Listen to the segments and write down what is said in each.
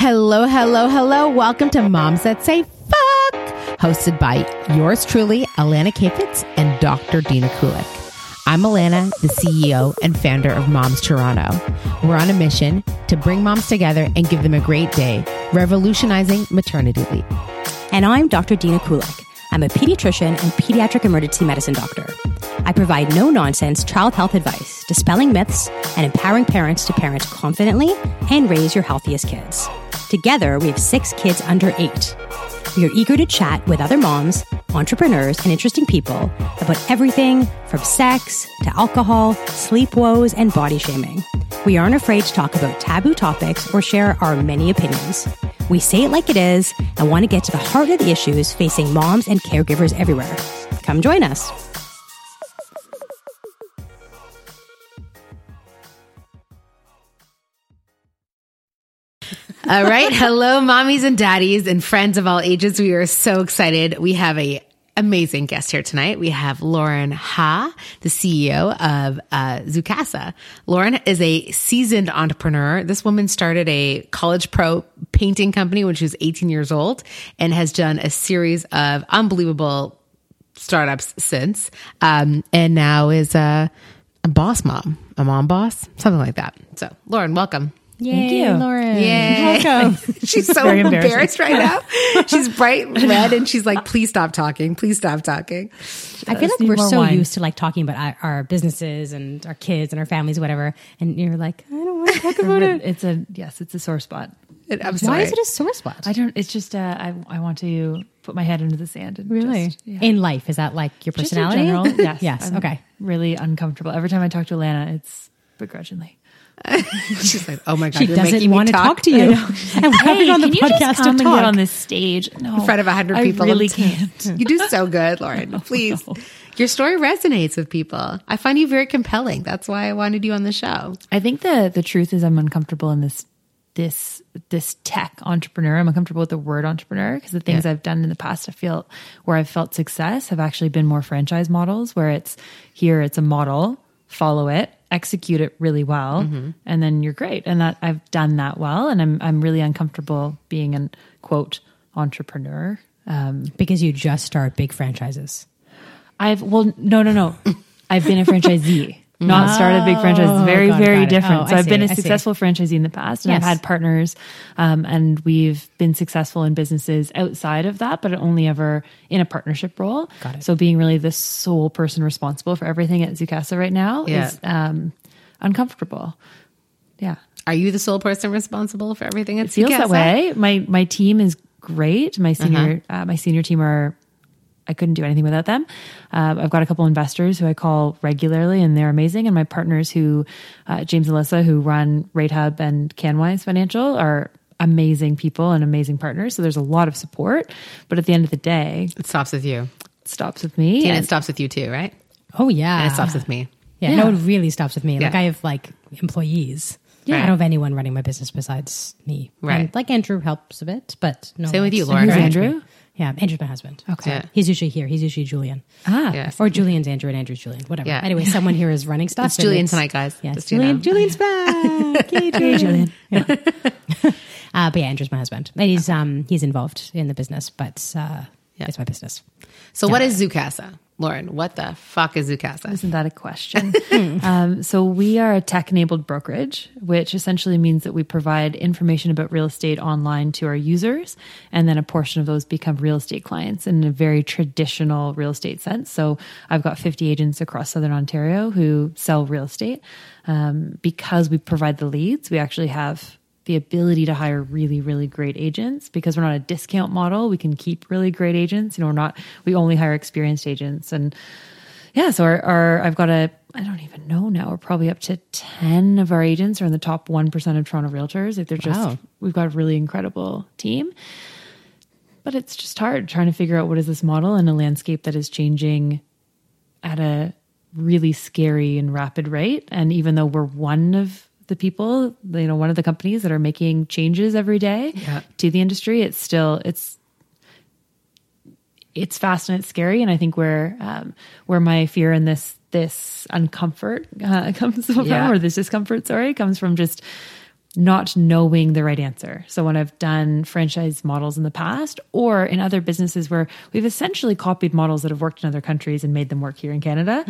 Hello, hello, hello. Welcome to Moms That Say Fuck, hosted by yours truly, Alana Kayfetz and Dr. Dina Kulik. I'm Alana, the CEO and founder of Moms Toronto. We're on a mission to bring moms together and give them a great day, revolutionizing maternity leave. And I'm Dr. Dina Kulik. I'm a pediatrician and pediatric emergency medicine doctor. I provide no nonsense child health advice, dispelling myths, and empowering parents to parent confidently and raise your healthiest kids. Together, we have six kids under eight. We are eager to chat with other moms, entrepreneurs, and interesting people about everything from sex to alcohol, sleep woes, and body shaming. We aren't afraid to talk about taboo topics or share our many opinions. We say it like it is and want to get to the heart of the issues facing moms and caregivers everywhere. Come join us. All right. Hello, mommies and daddies and friends of all ages. We are so excited. We have a amazing guest here tonight. We have Lauren Haw, the CEO of uh, Zoocasa. Lauren is a seasoned entrepreneur. This woman started a college pro painting company when she was 18 years old and has done a series of unbelievable startups since, um, and now is a, a boss mom, a mom boss, something like that. So, Lauren, welcome. Yay, Thank you. Lauren. Yay. Welcome. She's so Very embarrassed right now. She's bright red and she's like, please stop talking. Please stop talking. I feel like we're so wine. used to like talking about our, our businesses and our kids and our families, whatever. And you're like, I don't want to talk about it. It's a yes, it's a sore spot. I'm Why is it a sore spot? I don't. It's just uh, I I want to put my head into the sand and really? just, yeah. In life, is that like your Just in personality? general, yes, yes. I'm okay. Really uncomfortable every time I talk to Alana. It's begrudgingly. She's like, oh my God, She doesn't want to talk to you. And we're having on the can you podcast just to talk. on this stage? No, In front of 100 people. I'm t- can't. You do so good, Lauren. Please. Your story resonates with people. I find you very compelling. That's why I wanted you on the show. I think the the truth is I'm uncomfortable in this this this tech entrepreneur. I'm uncomfortable with the word entrepreneur because the things Yeah. I've done in the past, I feel where I've felt success have actually been more franchise models where it's here, it's a model, follow it, execute it really well, and then you're great. And that I've done that well, and I'm I'm really uncomfortable being an quote entrepreneur. Um, Because you just start big franchises. I've well, no, no, no. I've been a franchisee, not start a big franchise. It's very, Oh, got it, very got different. Oh, so I've been a successful franchisee in the past, and Yes. I've had partners, um, and we've been successful in businesses outside of that, but only ever in a partnership role. Got it. So being really the sole person responsible for everything at Zoocasa right now Yeah. is um, uncomfortable. Yeah. Are you the sole person responsible for everything? It feels that way. My my team is great. My senior Uh-huh. uh, my senior team are. I couldn't do anything without them. Uh, I've got a couple investors who I call regularly, and they're amazing. And my partners, who uh, James and Alyssa, who run Rate Hub and Canwise Financial, are amazing people and amazing partners. So there's a lot of support. But at the end of the day, It stops with you. it stops with me. And and- it stops with you too, right? Oh, yeah. And it stops with me. Yeah, Yeah. no, it really stops with me. Like I have like employees. Yeah. I don't have anyone running my business besides me. Right. And, like Andrew helps a bit, but no. Same with you, Lauren, right? Andrew? Yeah, Andrew's my husband. Okay. Yeah. He's usually here. He's usually Julian. Ah, Yeah. Or Julian's Andrew and Andrew's Julian. Whatever. Yeah. Anyway, someone here is running stuff. It's Julian tonight, guys. Yeah, Just so you Julian. know. Julian's back. Yay, Julian. uh, but yeah, Andrew's my husband. And he's um he's involved in the business, but uh, Yeah. it's my business. So what is Zoocasa? Lauren, what the fuck is Zoocasa? Isn't that a question? um, so we are a tech-enabled brokerage, which essentially means that we provide information about real estate online to our users, and then a portion of those become real estate clients in a very traditional real estate sense. So I've got 50 agents across Southern Ontario who sell real estate. Um, because we provide the leads, we actually have the ability to hire really, really great agents because we're not a discount model. We can keep really great agents. You know, we're not, we only hire experienced agents. And yeah, so our, our I've got a, I don't even know now, we're probably up to 10 of our agents are in the top 1% of Toronto realtors. Like they're just, Wow. we've got a really incredible team. But it's just hard trying to figure out what is this model in a landscape that is changing at a really scary and rapid rate. And even though we're one of the people, you know, one of the companies that are making changes every day Yeah. to the industry, it's still it's it's fast and it's scary. And I think where um, where my fear and this this uncomfort uh, comes from, Yeah. or this discomfort, sorry, comes from just not knowing the right answer. So when I've done franchise models in the past or in other businesses where we've essentially copied models that have worked in other countries and made them work here in Canada,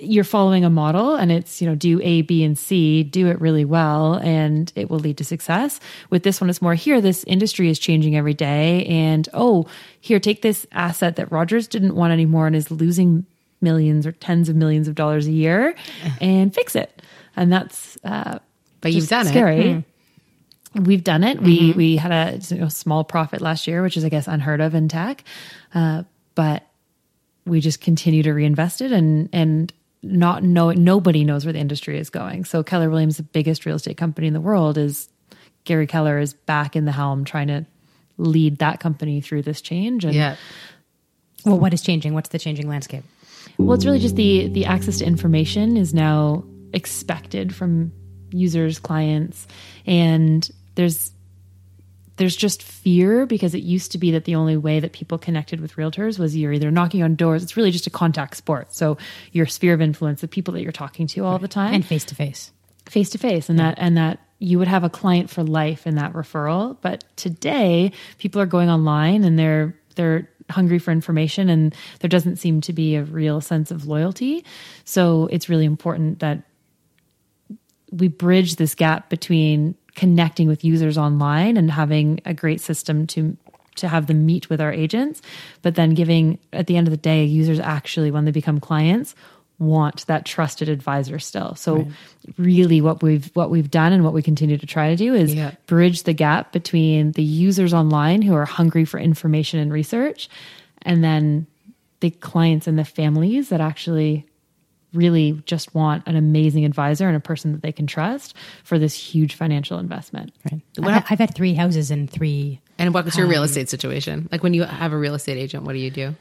you're following a model and it's, you know, do A, B, and C, do it really well, and it will lead to success. With this one, it's more here, this industry is changing every day. And oh, here, take this asset that Rogers didn't want anymore and is losing millions or tens of millions of dollars a year and fix it. And that's, uh, But you've done it. scary. We've done it. We we had a you know, small profit last year, which is I guess unheard of in tech, uh, but we just continue to reinvest it and and not know nobody knows where the industry is going. So Keller Williams, the biggest real estate company in the world, is Gary Keller is back in the helm trying to lead that company through this change. And Yeah. Well, what is changing? What's the changing landscape? Well, it's really just the the access to information is now expected from users, clients, and there's there's just fear because it used to be that the only way that people connected with realtors was you're either knocking on doors. It's really just a contact sport. So your sphere of influence, the people that you're talking to all the time, And face to face. face to face and that and that you would have a client for life in that referral but today people are going online and they're they're hungry for information and there doesn't seem to be a real sense of loyalty so it's really important that we bridge this gap between connecting with users online and having a great system to to have them meet with our agents. But then giving at the end of the day users actually when they become clients want that trusted advisor still. So really what we've what we've done and what we continue to try to do is Yeah. bridge the gap between the users online who are hungry for information and research and then the clients and the families that actually really just want an amazing advisor and a person that they can trust for this huge financial investment. Right. I've, had- I've had three houses in three. And what's your real estate situation? Like when you have a real estate agent, what do you do?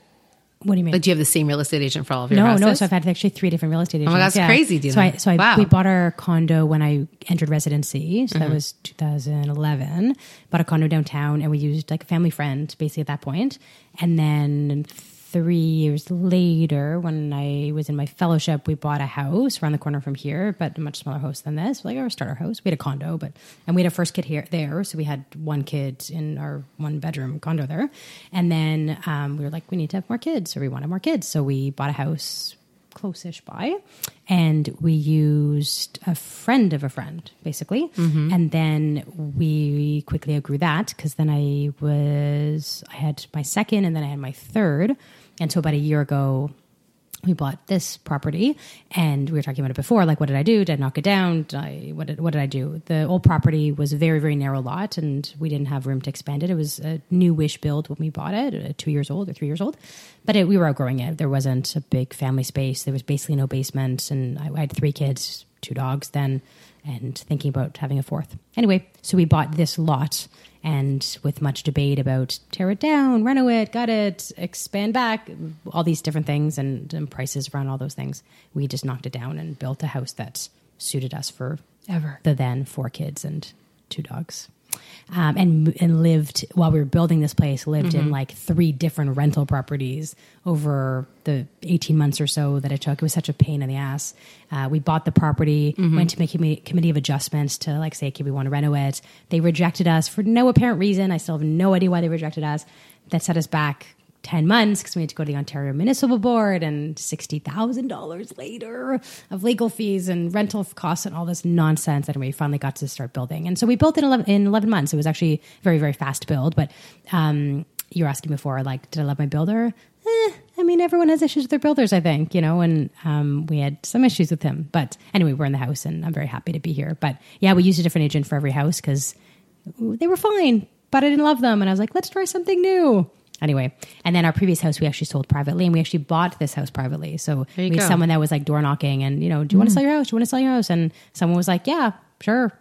What do you mean? Like, do you have the same real estate agent for all of your no, houses? no. No, so I've had actually three different real estate agents. my God, that's crazy, Dina. So I, so I, Wow. we bought our condo when I entered residency. So Mm-hmm. that was 2011. Bought a condo downtown, and we used like a family friend basically at that point. And then three years later, when I was in my fellowship, we bought a house around the corner from here, but a much smaller house than this. Like our starter house, we had a condo, but and we had a first kid here there, so we had one kid in our one bedroom condo there. And then um, we were like, we need to have more kids, so we wanted more kids, so we bought a house close-ish by and we used a friend of a friend basically and then we quickly outgrew that because then i was i had my second and then i had my third and so about a year ago we bought this property and we were talking about it before like what did i do? Did i knock it down? Did I, what, did, what did i do? The old property was a very very narrow lot and we didn't have room to expand it. It was a new wish build when we bought it uh, two years old or three years old. But it, we were outgrowing it. There wasn't a big family space. There was basically no basement and i, I had three kids two dogs then and thinking about having a fourth. Anyway so we bought this lot and with much debate about tear it down, renovate, it, gut it, expand back, all these different things and, and prices around all those things, we just knocked it down and built a house that suited us for Ever. the then four kids and two dogs. Um, and and lived while we were building this place. Lived in like three different rental properties over the eighteen months or so that it took. It was such a pain in the ass. Uh, we bought the property, went to make committee of adjustments to like say, okay, we want to renovate. They rejected us for no apparent reason. I still have no idea why they rejected us. That set us back 10 months because we had to go to the Ontario Municipal Board and $60,000 later of legal fees and rental costs and all this nonsense. And we finally got to start building. And so we built in 11, in 11 months. It was actually very, very fast build. But um, you were asking before, like, did I love my builder? Eh, I mean, everyone has issues with their builders, I think, you know, and um, we had some issues with him. But anyway, we're in the house and I'm very happy to be here. But yeah, we used a different agent for every house because they were fine, but I didn't love them. And I was like, let's try something new. Anyway, and then our previous house we actually sold privately, and we actually bought this house privately. So we had go. someone that was like door knocking, and you know, do you want to sell your house? Do you want to sell your house? And someone was like, yeah, sure.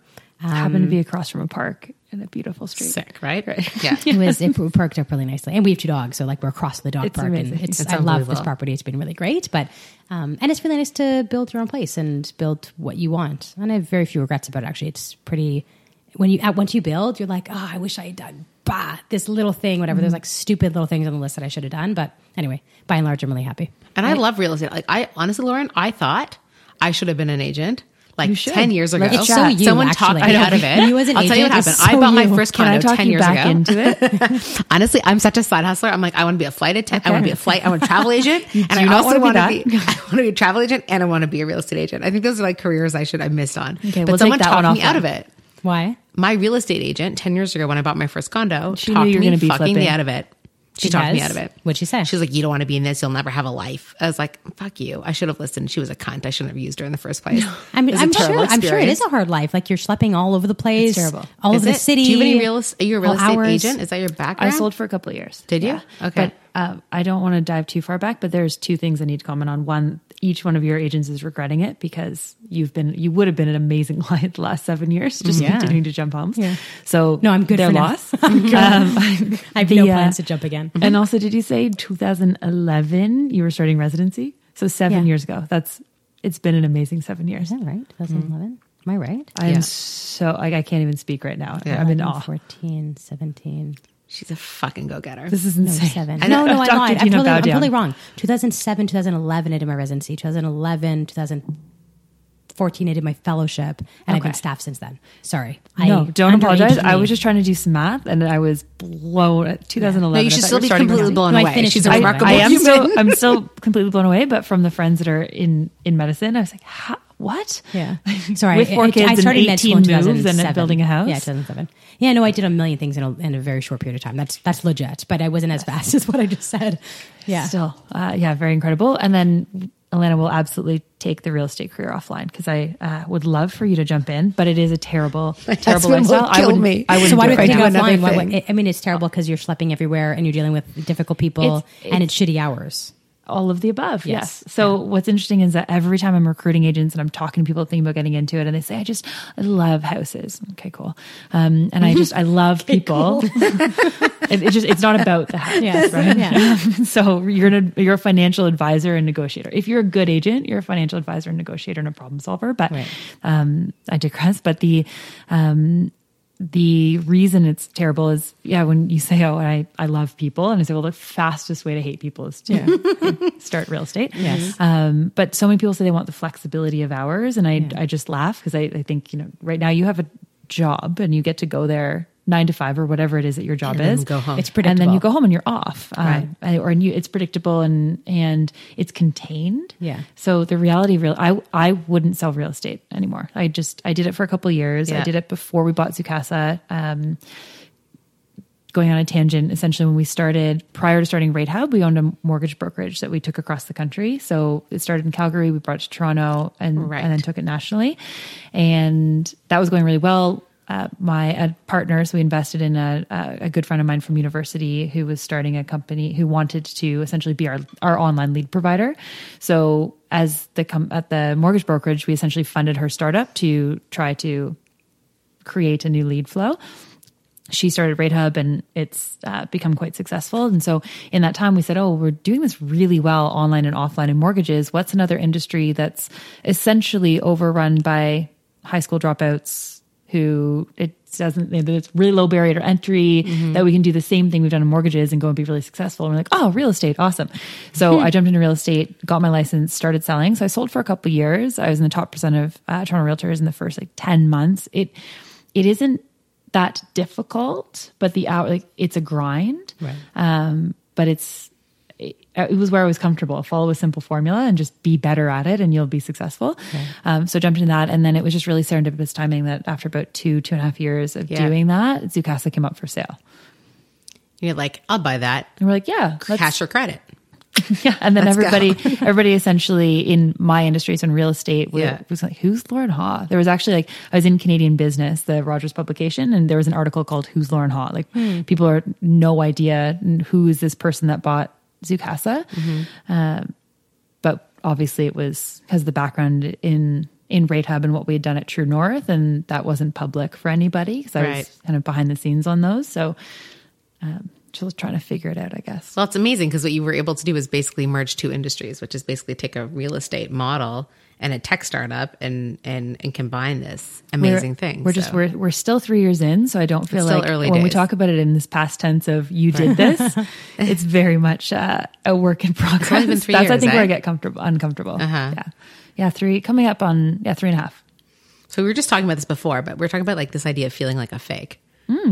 Happened to be across from a park in a beautiful street. Sick, right? Right. Yeah. It was it perked up really nicely, and we have two dogs, so like we're across the dog It's park, amazing. and it's It's I love this property. It's been really great, but um, and it's really nice to build your own place and build what you want. And I have very few regrets about it. Actually, it's pretty. When you uh, once you build, you're like, oh, I wish I had done bah this little thing, whatever. There's mm-hmm. like stupid little things on the list that I should have done, but anyway, by and large, I'm really happy. And I love real estate. Like I honestly, Lauren, I thought I should have been an agent like 10 years ago. It's so you, Someone actually. talked me out of it. You as an I'll tell you what happened. it's I bought my first condo talk 10 you years ago. into it? Honestly, I'm such a side hustler. I'm like, I want to be a flight attendant. I want to be a flight. I want a travel agent, and I also want be be. I want to be a travel agent, and I want to be a real estate agent. I think those are like careers I should I missed on. Okay, but we'll someone talked me out of it. Why? My real estate agent 10 years ago when I bought my first condo She knew talked you were me gonna be fucking me out of it. She talked me out of it. What'd she say? She was like, "You don't want to be in this. You'll never have a life." I was like, "Fuck you." I should have listened. She was a cunt. I shouldn't have used her in the first place. I mean, It was a I'm sure. terrible I'm sure it is a hard life. Like you're schlepping all over the place. terrible. All Is over the city. Do you have any real? Are you a real estate hours. agent? Is that your background? I sold for a couple of years. Did you? Okay. But uh, I don't want to dive too far back, but there's two things I need to comment on. One, each one of your agents is regretting it because you've been, you would have been an amazing client the last seven years, just Yeah. continuing to jump homes. Yeah. So No, I'm good Their for now. loss. um, I have the, no uh, plans to jump again. And also, did you say 2011 you were starting residency? So seven Yeah. years ago. That's it's been an amazing seven years. Is that right? 2011. Am I right? I'm Yeah. so like I can't even speak right now. Yeah. I'm in awe. 14, 17. She's a fucking go getter. This is No, insane. seven. I know. No, no, I Dr. lied. I'm Dina totally, I'm totally wrong. 2007, 2011, I did my residency. 2011, 2014, I did my fellowship, and I've been staff since then. Sorry. No, I don't apologize. I was just trying to do some math, and I was blown. Uh, 2011. no, you should still were be completely blown No, I away. finished She's a it. I- remarkable I am human. still, I'm still completely blown away. But from the friends that are in in medicine, I was like, How, what? Yeah. Sorry. With four I- kids I and started med school 18 in moves and 2007. building a house? Yeah, 2007. Yeah, no, I did a million things in a, in a very short period of time. That's that's legit, but I wasn't as fast as what I just said. Yeah. Still, uh, yeah, very incredible. And then Alana will absolutely take the real estate career offline because I uh, would love for you to jump in, but it is a terrible, terrible husband will lifestyle. I kill would, me. I would so why do do it. take I it do another offline? Why- why- I mean, it's terrible because you're schlepping everywhere and you're dealing with difficult people It's- and it's shitty hours. All of the above. Yes. Yes. So what's interesting is that every time I'm recruiting agents and I'm talking to people thinking about getting into it, and they say, "I just I love houses." Okay, cool. Um, and I just I love people. it, it just it's not about the house. Yes, right? yeah. so you're an, you're a financial advisor and negotiator. If you're a good agent, you're a financial advisor and negotiator and a problem solver. But Right. um, I digress. But the um, the reason it's terrible is yeah when you say oh I, I love people and I say well the fastest way to hate people is to start real estate Yes. um, but so many people say they want the flexibility of hours and I, Yeah. I just laugh because I, I think you know right now you have a job and you get to go there nine to five or whatever it is that your job And then is go home. It's and then you go home and you're off Right. uh, or you, it's predictable and and it's contained Yeah. so the reality real I I wouldn't sell real estate anymore. I just I did it for a couple of years. Yeah. I did it before we bought Zoocasa. Um going on a tangent, essentially when we started prior to starting Rate Hub, we owned a mortgage brokerage that we took across the country. So it started in Calgary, we brought it to Toronto and Right. and then took it nationally. And that was going really well. Uh, my uh, partner, so we invested in a, a, good friend of mine from university who was starting a company who wanted to essentially be our, our online lead provider. So as the com- at the mortgage brokerage, we essentially funded her startup to try to create a new lead flow. She started Rate Hub and it's uh, become quite successful. And so in that time, we said, Oh, we're doing this really well online and offline in mortgages. What's another industry that's essentially overrun by high school dropouts who it doesn't, it's really low barrier to entry that we can do the same thing we've done in mortgages and go and be really successful. And we're like, Oh, real estate. Awesome. So I jumped into real estate, got my license, started selling. So I sold for a couple of years. I was in the top percent of uh, Toronto realtors in the first like 10 months. It, it isn't that difficult, but the hour like it's a grind. Right. Um, but it's it, it was where I was comfortable. Follow a simple formula and just be better at it, and you'll be successful. Um, so jumped into that, and then it was just really serendipitous timing that after about two two and a half years of Yeah. doing that, Zoocasa came up for sale, You're like, I'll buy that. and we're like, yeah, let's- Cash or credit. yeah. And then Let's everybody, everybody essentially in my industry, so in real estate, Yeah. was like, who's Lauren Haw? There was actually like, I was in Canadian business, the Rogers publication, and there was an article called Who's Lauren Haw? Like Hmm. people are no idea who is this person that bought Zoocasa. Mm-hmm. Um, but obviously it was because the background in, in Rate Hub and what we had done at True North. And that wasn't public for anybody because I Right. was kind of behind the scenes on those. So, um, just trying to figure it out, I guess. Well, it's amazing because what you were able to do is basically merge two industries, which is basically take a real estate model and a tech startup and and and combine this amazing we're, thing. We're just we're we're still three years in, so I don't feel like when we talk about it in this past tense of you did this, it's very much uh, a work in progress. only been three That's I years, think where eh? I get comfortable, uncomfortable. Uh-huh. Yeah, yeah, three coming up on yeah three and a half. So we were just talking about this before, but we are talking about like this idea of feeling like a fake.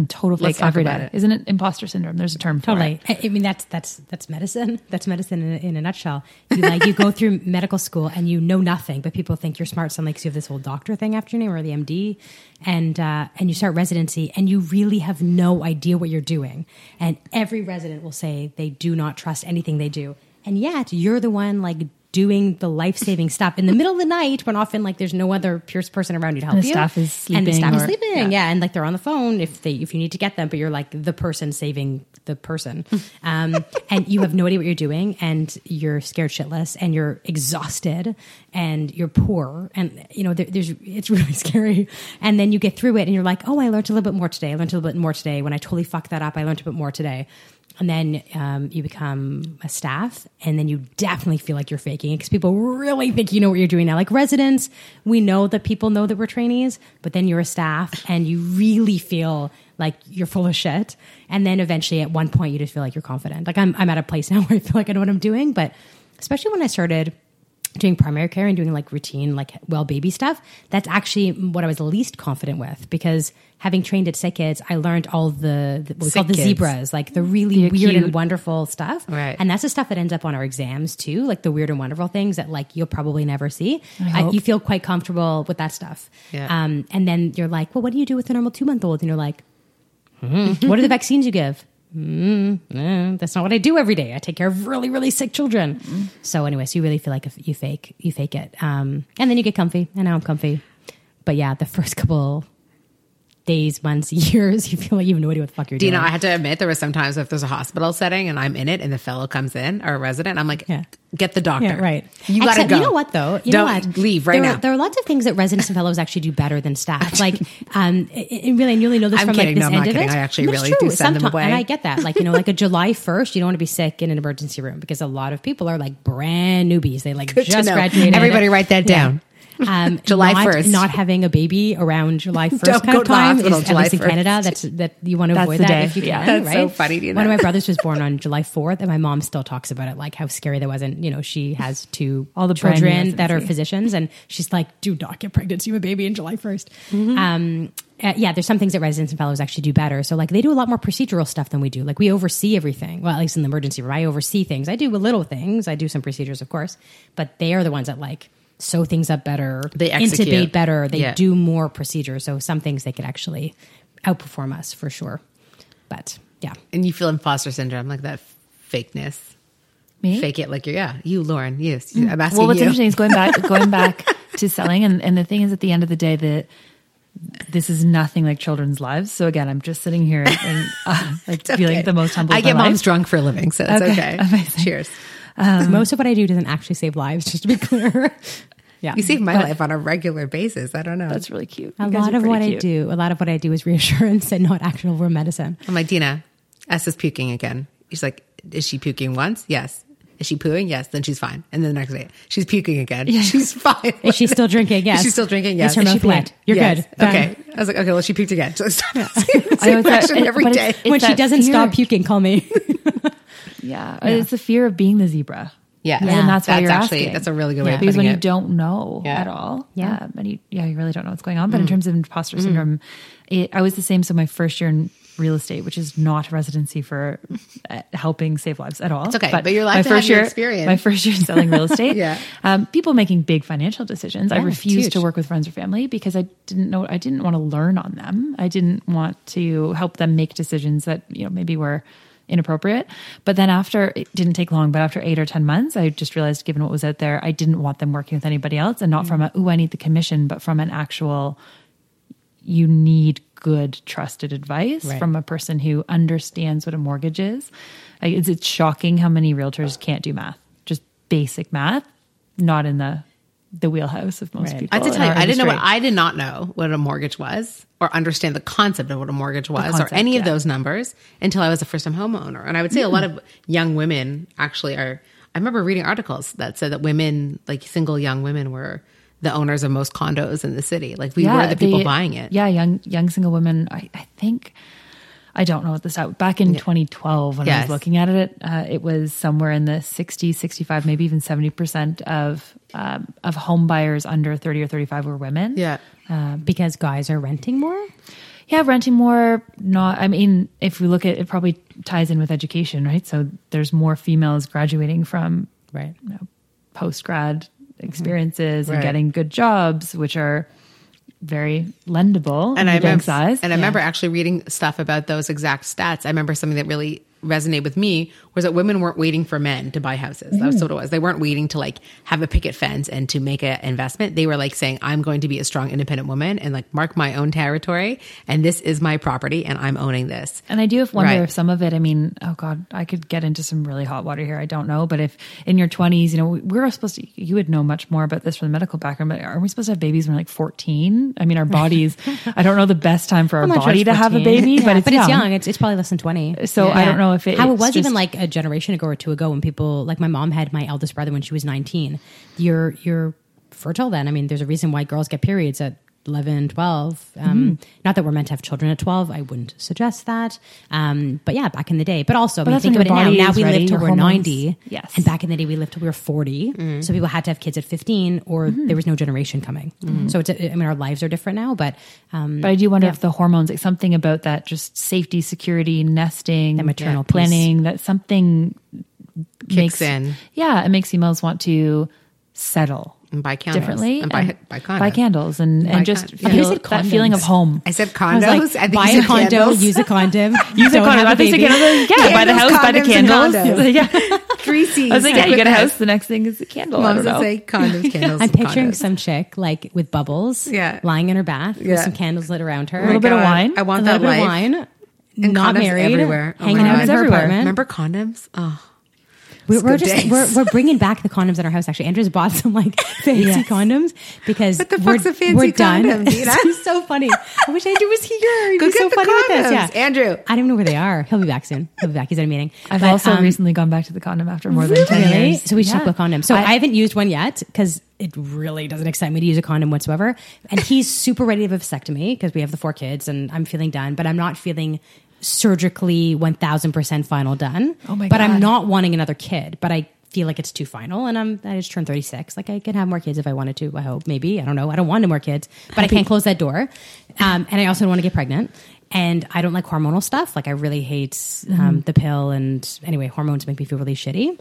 Total Let's fake talk every about day. it. Isn't it imposter syndrome? There's a term for Totally. it. I I mean, that's that's that's medicine. That's medicine in a, in a nutshell. You like you go through medical school and you know nothing, but people think you're smart. Suddenly, 'cause you have this whole doctor thing after your name or the MD, and uh, and you start residency and you really have no idea what you're doing. And every resident will say they do not trust anything they do, and yet you're the one like doing the life saving stuff in the middle of the night when often like there's no other Pierce person around you to help And the you. staff is and the sleeping staff is sleeping. yeah. Yeah. and like they're on the phone if they if you need to get them, but you're like the person saving the person, um, and you have no idea what you're doing, and you're scared shitless, and you're exhausted, and you're poor, and you know there, there's it's really scary, and then you get through it, and you're like, oh, I learned a little bit more today. I learned a little bit more today. When I totally fucked that up, I learned a bit more today. And then um, you become a staff, and then you definitely feel like you're faking it because people really think you know what you're doing now. Like residents, we know that people know that we're trainees, but then you're a staff, and you really feel like you're full of shit. And then eventually, at one point, you just feel like you're confident. Like I'm, I'm at a place now where I feel like I know what I'm doing. But especially when I started doing primary care and doing like routine, like well baby stuff, that's actually what I was least confident with because having trained at Sick Kids, I learned all the, the what we Sick call the Kids. zebras, like the really weird and wonderful stuff. Right. And that's the stuff that ends up on our exams too, like the weird and wonderful things that like you'll probably never see. I you feel quite comfortable with that stuff. Yeah. Um, and then you're like, well, what do you do with a normal two month old? And you're like, "Hmm, what are the vaccines you give? Mm, eh, that's not what I do every day. I take care of really, really sick children. So anyway, so you really feel like you fake, you fake it, um, and then you get comfy, and now I'm comfy. But yeah, the first couple days, months, years, you feel like you have no idea what the fuck you're doing. You know, I had to admit there was sometimes if there's a hospital setting and I'm in it and the fellow comes in or a resident, I'm like, Yeah. get the doctor. Yeah, right. You gotta go. You know what though? You Don't know what? leave right there now. Are, there are lots of things that residents and fellows actually do better than staff. Like, um, really, and you really know this I'm from kidding. like this No, I'm end not of kidding. it. I actually But really do send them away. And I get that. Like, you know, like a July 1st, you don't want to be sick in an emergency room because a lot of people are like brand newbies. They like Good just graduated. Everybody write that down. Um, July not- 1st. Not having a baby around July 1st Don't kind of time is, July at least in 1st. Canada, that's, that you want to That's avoid that day. if you Yeah. can, That's right? so funny, Dina. One of my brothers was born on July 4th, and my mom still talks about it, like how scary that was. And, you know, she has two All the children that are physicians, and she's like, do not get pregnant. So you have a baby in July 1st. Mm-hmm. Um, uh, yeah, there's some things that residents and fellows actually do better. So, like, they do a lot more procedural stuff than we do. Like, we oversee everything. Well, at least in the emergency room, I oversee things. I do little things. I do some procedures, of course, but they are the ones that like sew things up better. They execute. intubate better. They Yeah. do more procedures. So, some things they could actually outperform us for sure. But yeah, And you feel imposter syndrome, like that fakeness. Me? Fake it like you're, yeah, you, Lauren. Yes. I'm asking Well, what's you. interesting is going back going back to selling, and, and the thing is, at the end of the day, that this is nothing like children's lives. So again, I'm just sitting here and uh, like feeling Okay. the most humble. I get moms life. drunk for a living, so it's Okay. okay. Amazing. Cheers. Um, most of what I do doesn't actually save lives. Just to be clear. yeah, You save my But- life on a regular basis. I don't know. That's really cute. A You guys lot of pretty what I do, a lot of what I do is reassurance and not actual real medicine. I'm like, Dina, S is puking again. She's like, is she puking once? Yes. Is she pooing? Yes. Then she's fine. And then the next day, she's puking again. She's fine. Is she still drinking? Yes. Is she still drinking? Yes. Is her Is she mouth wet? peeing? You're Yes. good. Done. Okay. I was like, okay, well, she puked again. So stop asking the I know same it's that- question it- every but day. it's- it's when she doesn't fear. stop puking, call me. Yeah. it's the fear of being the zebra. Yeah. Right? and that's why That's you're actually- asking. that's a really good way Yeah. of because putting when you don't know Yeah. at all, Yeah. um, and you, yeah, you really don't know what's going on. But in terms of imposter syndrome, it, I was the same. So my first year in real estate, which is not a residency for uh, helping save lives at all. It's okay, but you're allowed my to have first your year, experience. My first year selling real estate, Yeah. um, people making big financial decisions. I Yeah, it's refused to work with friends or family because I didn't know. I didn't want to learn on them. I didn't want to help them make decisions that you know maybe were inappropriate. But then after it didn't take long, but after eight or 10 months, I just realized given what was out there, I didn't want them working with anybody else and not from a, ooh, I need the commission, but from an actual, you need good trusted advice Right. from a person who understands what a mortgage is. Like, It's, it's shocking how many realtors can't do math, just basic math, not in the, the wheelhouse of most Right. people. I have to tell you, I didn't know what. I did not know what a mortgage was or understand the concept of what a mortgage was concept, or any of those numbers until I was a first time homeowner. And I would say a lot of young women actually are. I remember reading articles that said that women, like single young women, were the owners of most condos in the city. Like we were the people they- buying it. Yeah, young young single women. I, I think I don't know what the stat back in 2012 when I was looking at it, uh, it was somewhere in the 60, 65, maybe even 70 percent of um, of home buyers under 30 or 35 were women. Yeah. because guys are renting more. Yeah, renting more. Not. I mean, if we look at it, probably ties in with education, right? So there's more females graduating from Right. you know, post grad experiences and Right. getting good jobs, which are very lendable and I remember, size. and I remember actually reading stuff about those exact stats. I remember something that really resonated with me was that women weren't waiting for men to buy houses. That was mm-hmm. what it was. They weren't waiting to like have a picket fence and to make an investment. They were like saying, "I'm going to be a strong, independent woman and like mark my own territory, and this is my property, and I'm owning this." And I do have wonder Right. if some of it, I mean, oh God, I could get into some really hot water here. I don't know. But if in your 20s, you know, we're supposed to, you would know much more about this from the medical background, but are we supposed to have babies when we're like 14? I mean, our bodies, I don't know the best time for our I'm sure body it's to have a baby, Yeah, but it's young. young. It's, it's probably less than 20. So I don't know if it- how it was just- even like a generation ago or two ago when people like my mom had my eldest brother when she was 19. You're you're fertile then. I mean, there's a reason why girls get periods at 11, 12. Um, Mm-hmm. Not that we're meant to have children at 12. I wouldn't suggest that. Um, but yeah, back in the day. But also, I But mean, think when about it now. Now we ready, live till we're hormones- 90. Yes. And back in the day, we lived till we were 40. So people had to have kids at 15 or Mm-hmm. there was no generation coming. So it's, I mean, our lives are different now, but, um, But I do wonder if the hormones, like something about that, just safety, security, nesting, The maternal piece. planning, that something Kicks makes in. Yeah, it makes females want to settle And buy candles. differently and buy, and buy condoms. buy candles and, Buy and just con- feel You said that feeling of home. I said condos. I, like, think buy a condo, candles. use a condom, Use a condom. have I a think baby. yeah, buy the house, buy the candles. condos. yeah. Three C's. I was like, yeah, you Quick get a house. The next thing is the candle. I Moms don't know. say condoms, candles. I'm picturing condoms. some chick like with bubbles, Yeah. lying in her bath Yeah. with some candles lit around her, oh a little bit of wine. I want that little bit of life. wine, And not condoms married, everywhere. Oh hanging out in her apartment. Remember condoms? Oh, We, It's we're just we're, we're bringing back the condoms in our house. Actually, Andrew's bought some like fancy Yes. condoms because What the we're, fuck's a fancy we're done. condom, Dina? it's so funny. I wish Andrew was here. He'd Go be get so the funny with this. condoms. Yeah, Andrew. I don't even know where they are. He'll be back soon. He'll be back. He's at a meeting. I've But, also um, recently gone back to the condom after more than 10 Really? years. So we should Yeah. talk about condoms. So I, I- haven't used one yet because it really doesn't excite me to use a condom whatsoever. And he's super ready to have a vasectomy because we have the four kids and I'm feeling done, but I'm not feeling surgically 1000% final done. Oh my But I'm not wanting another kid, but I feel like it's too final and I'm, I just turned 36. Like I can have more kids if I wanted to. I hope maybe, I don't know. I don't want any more kids, but I can't close that door. Um, and I also don't want to get pregnant. And I don't like hormonal stuff. Like I really hate um, the pill. And anyway, hormones make me feel really shitty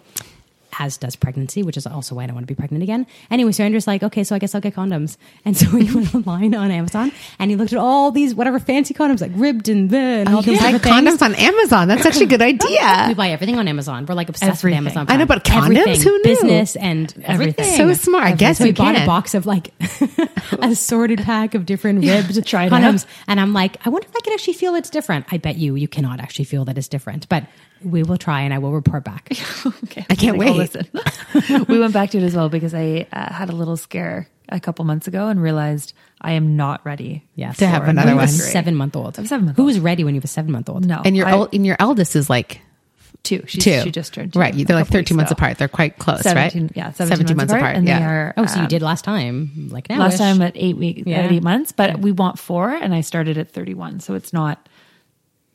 as does pregnancy, which is also why I don't want to be pregnant again. Anyway, so Andrew's like, okay, so I guess I'll get condoms. And so he went online on Amazon and he looked at all these whatever fancy condoms, like ribbed and the and oh, all these buy different things. condoms on Amazon. That's actually a good idea. We buy everything on Amazon. We're like obsessed Everything. with Amazon. I know, but condoms? Everything. Who knew? Business and everything. So smart. I guess so we you bought a box of like a assorted pack of different ribbed condoms. And I'm like, I wonder if I could actually feel it's different. I bet you you cannot actually feel that it's different. But we will try and I will report back. Okay, I can't I'll wait. listen. we went back to it as well because I uh, had a little scare a couple months ago and realized I am not ready. Yes. To have another one. have a seven month old. I'm seven month Who old. was ready when you have a seven month old? No, And your I- el- and your eldest is like two. She's, two. She just turned two right. a They're like thirteen months ago. apart. They're quite close, 17, right? Yeah, 17, months, apart. And yeah. they are. Oh, so you um, did last time, like now. last time at eight weeks, Yeah. at eight months, but we want four, and I started at thirty-one, so it's not.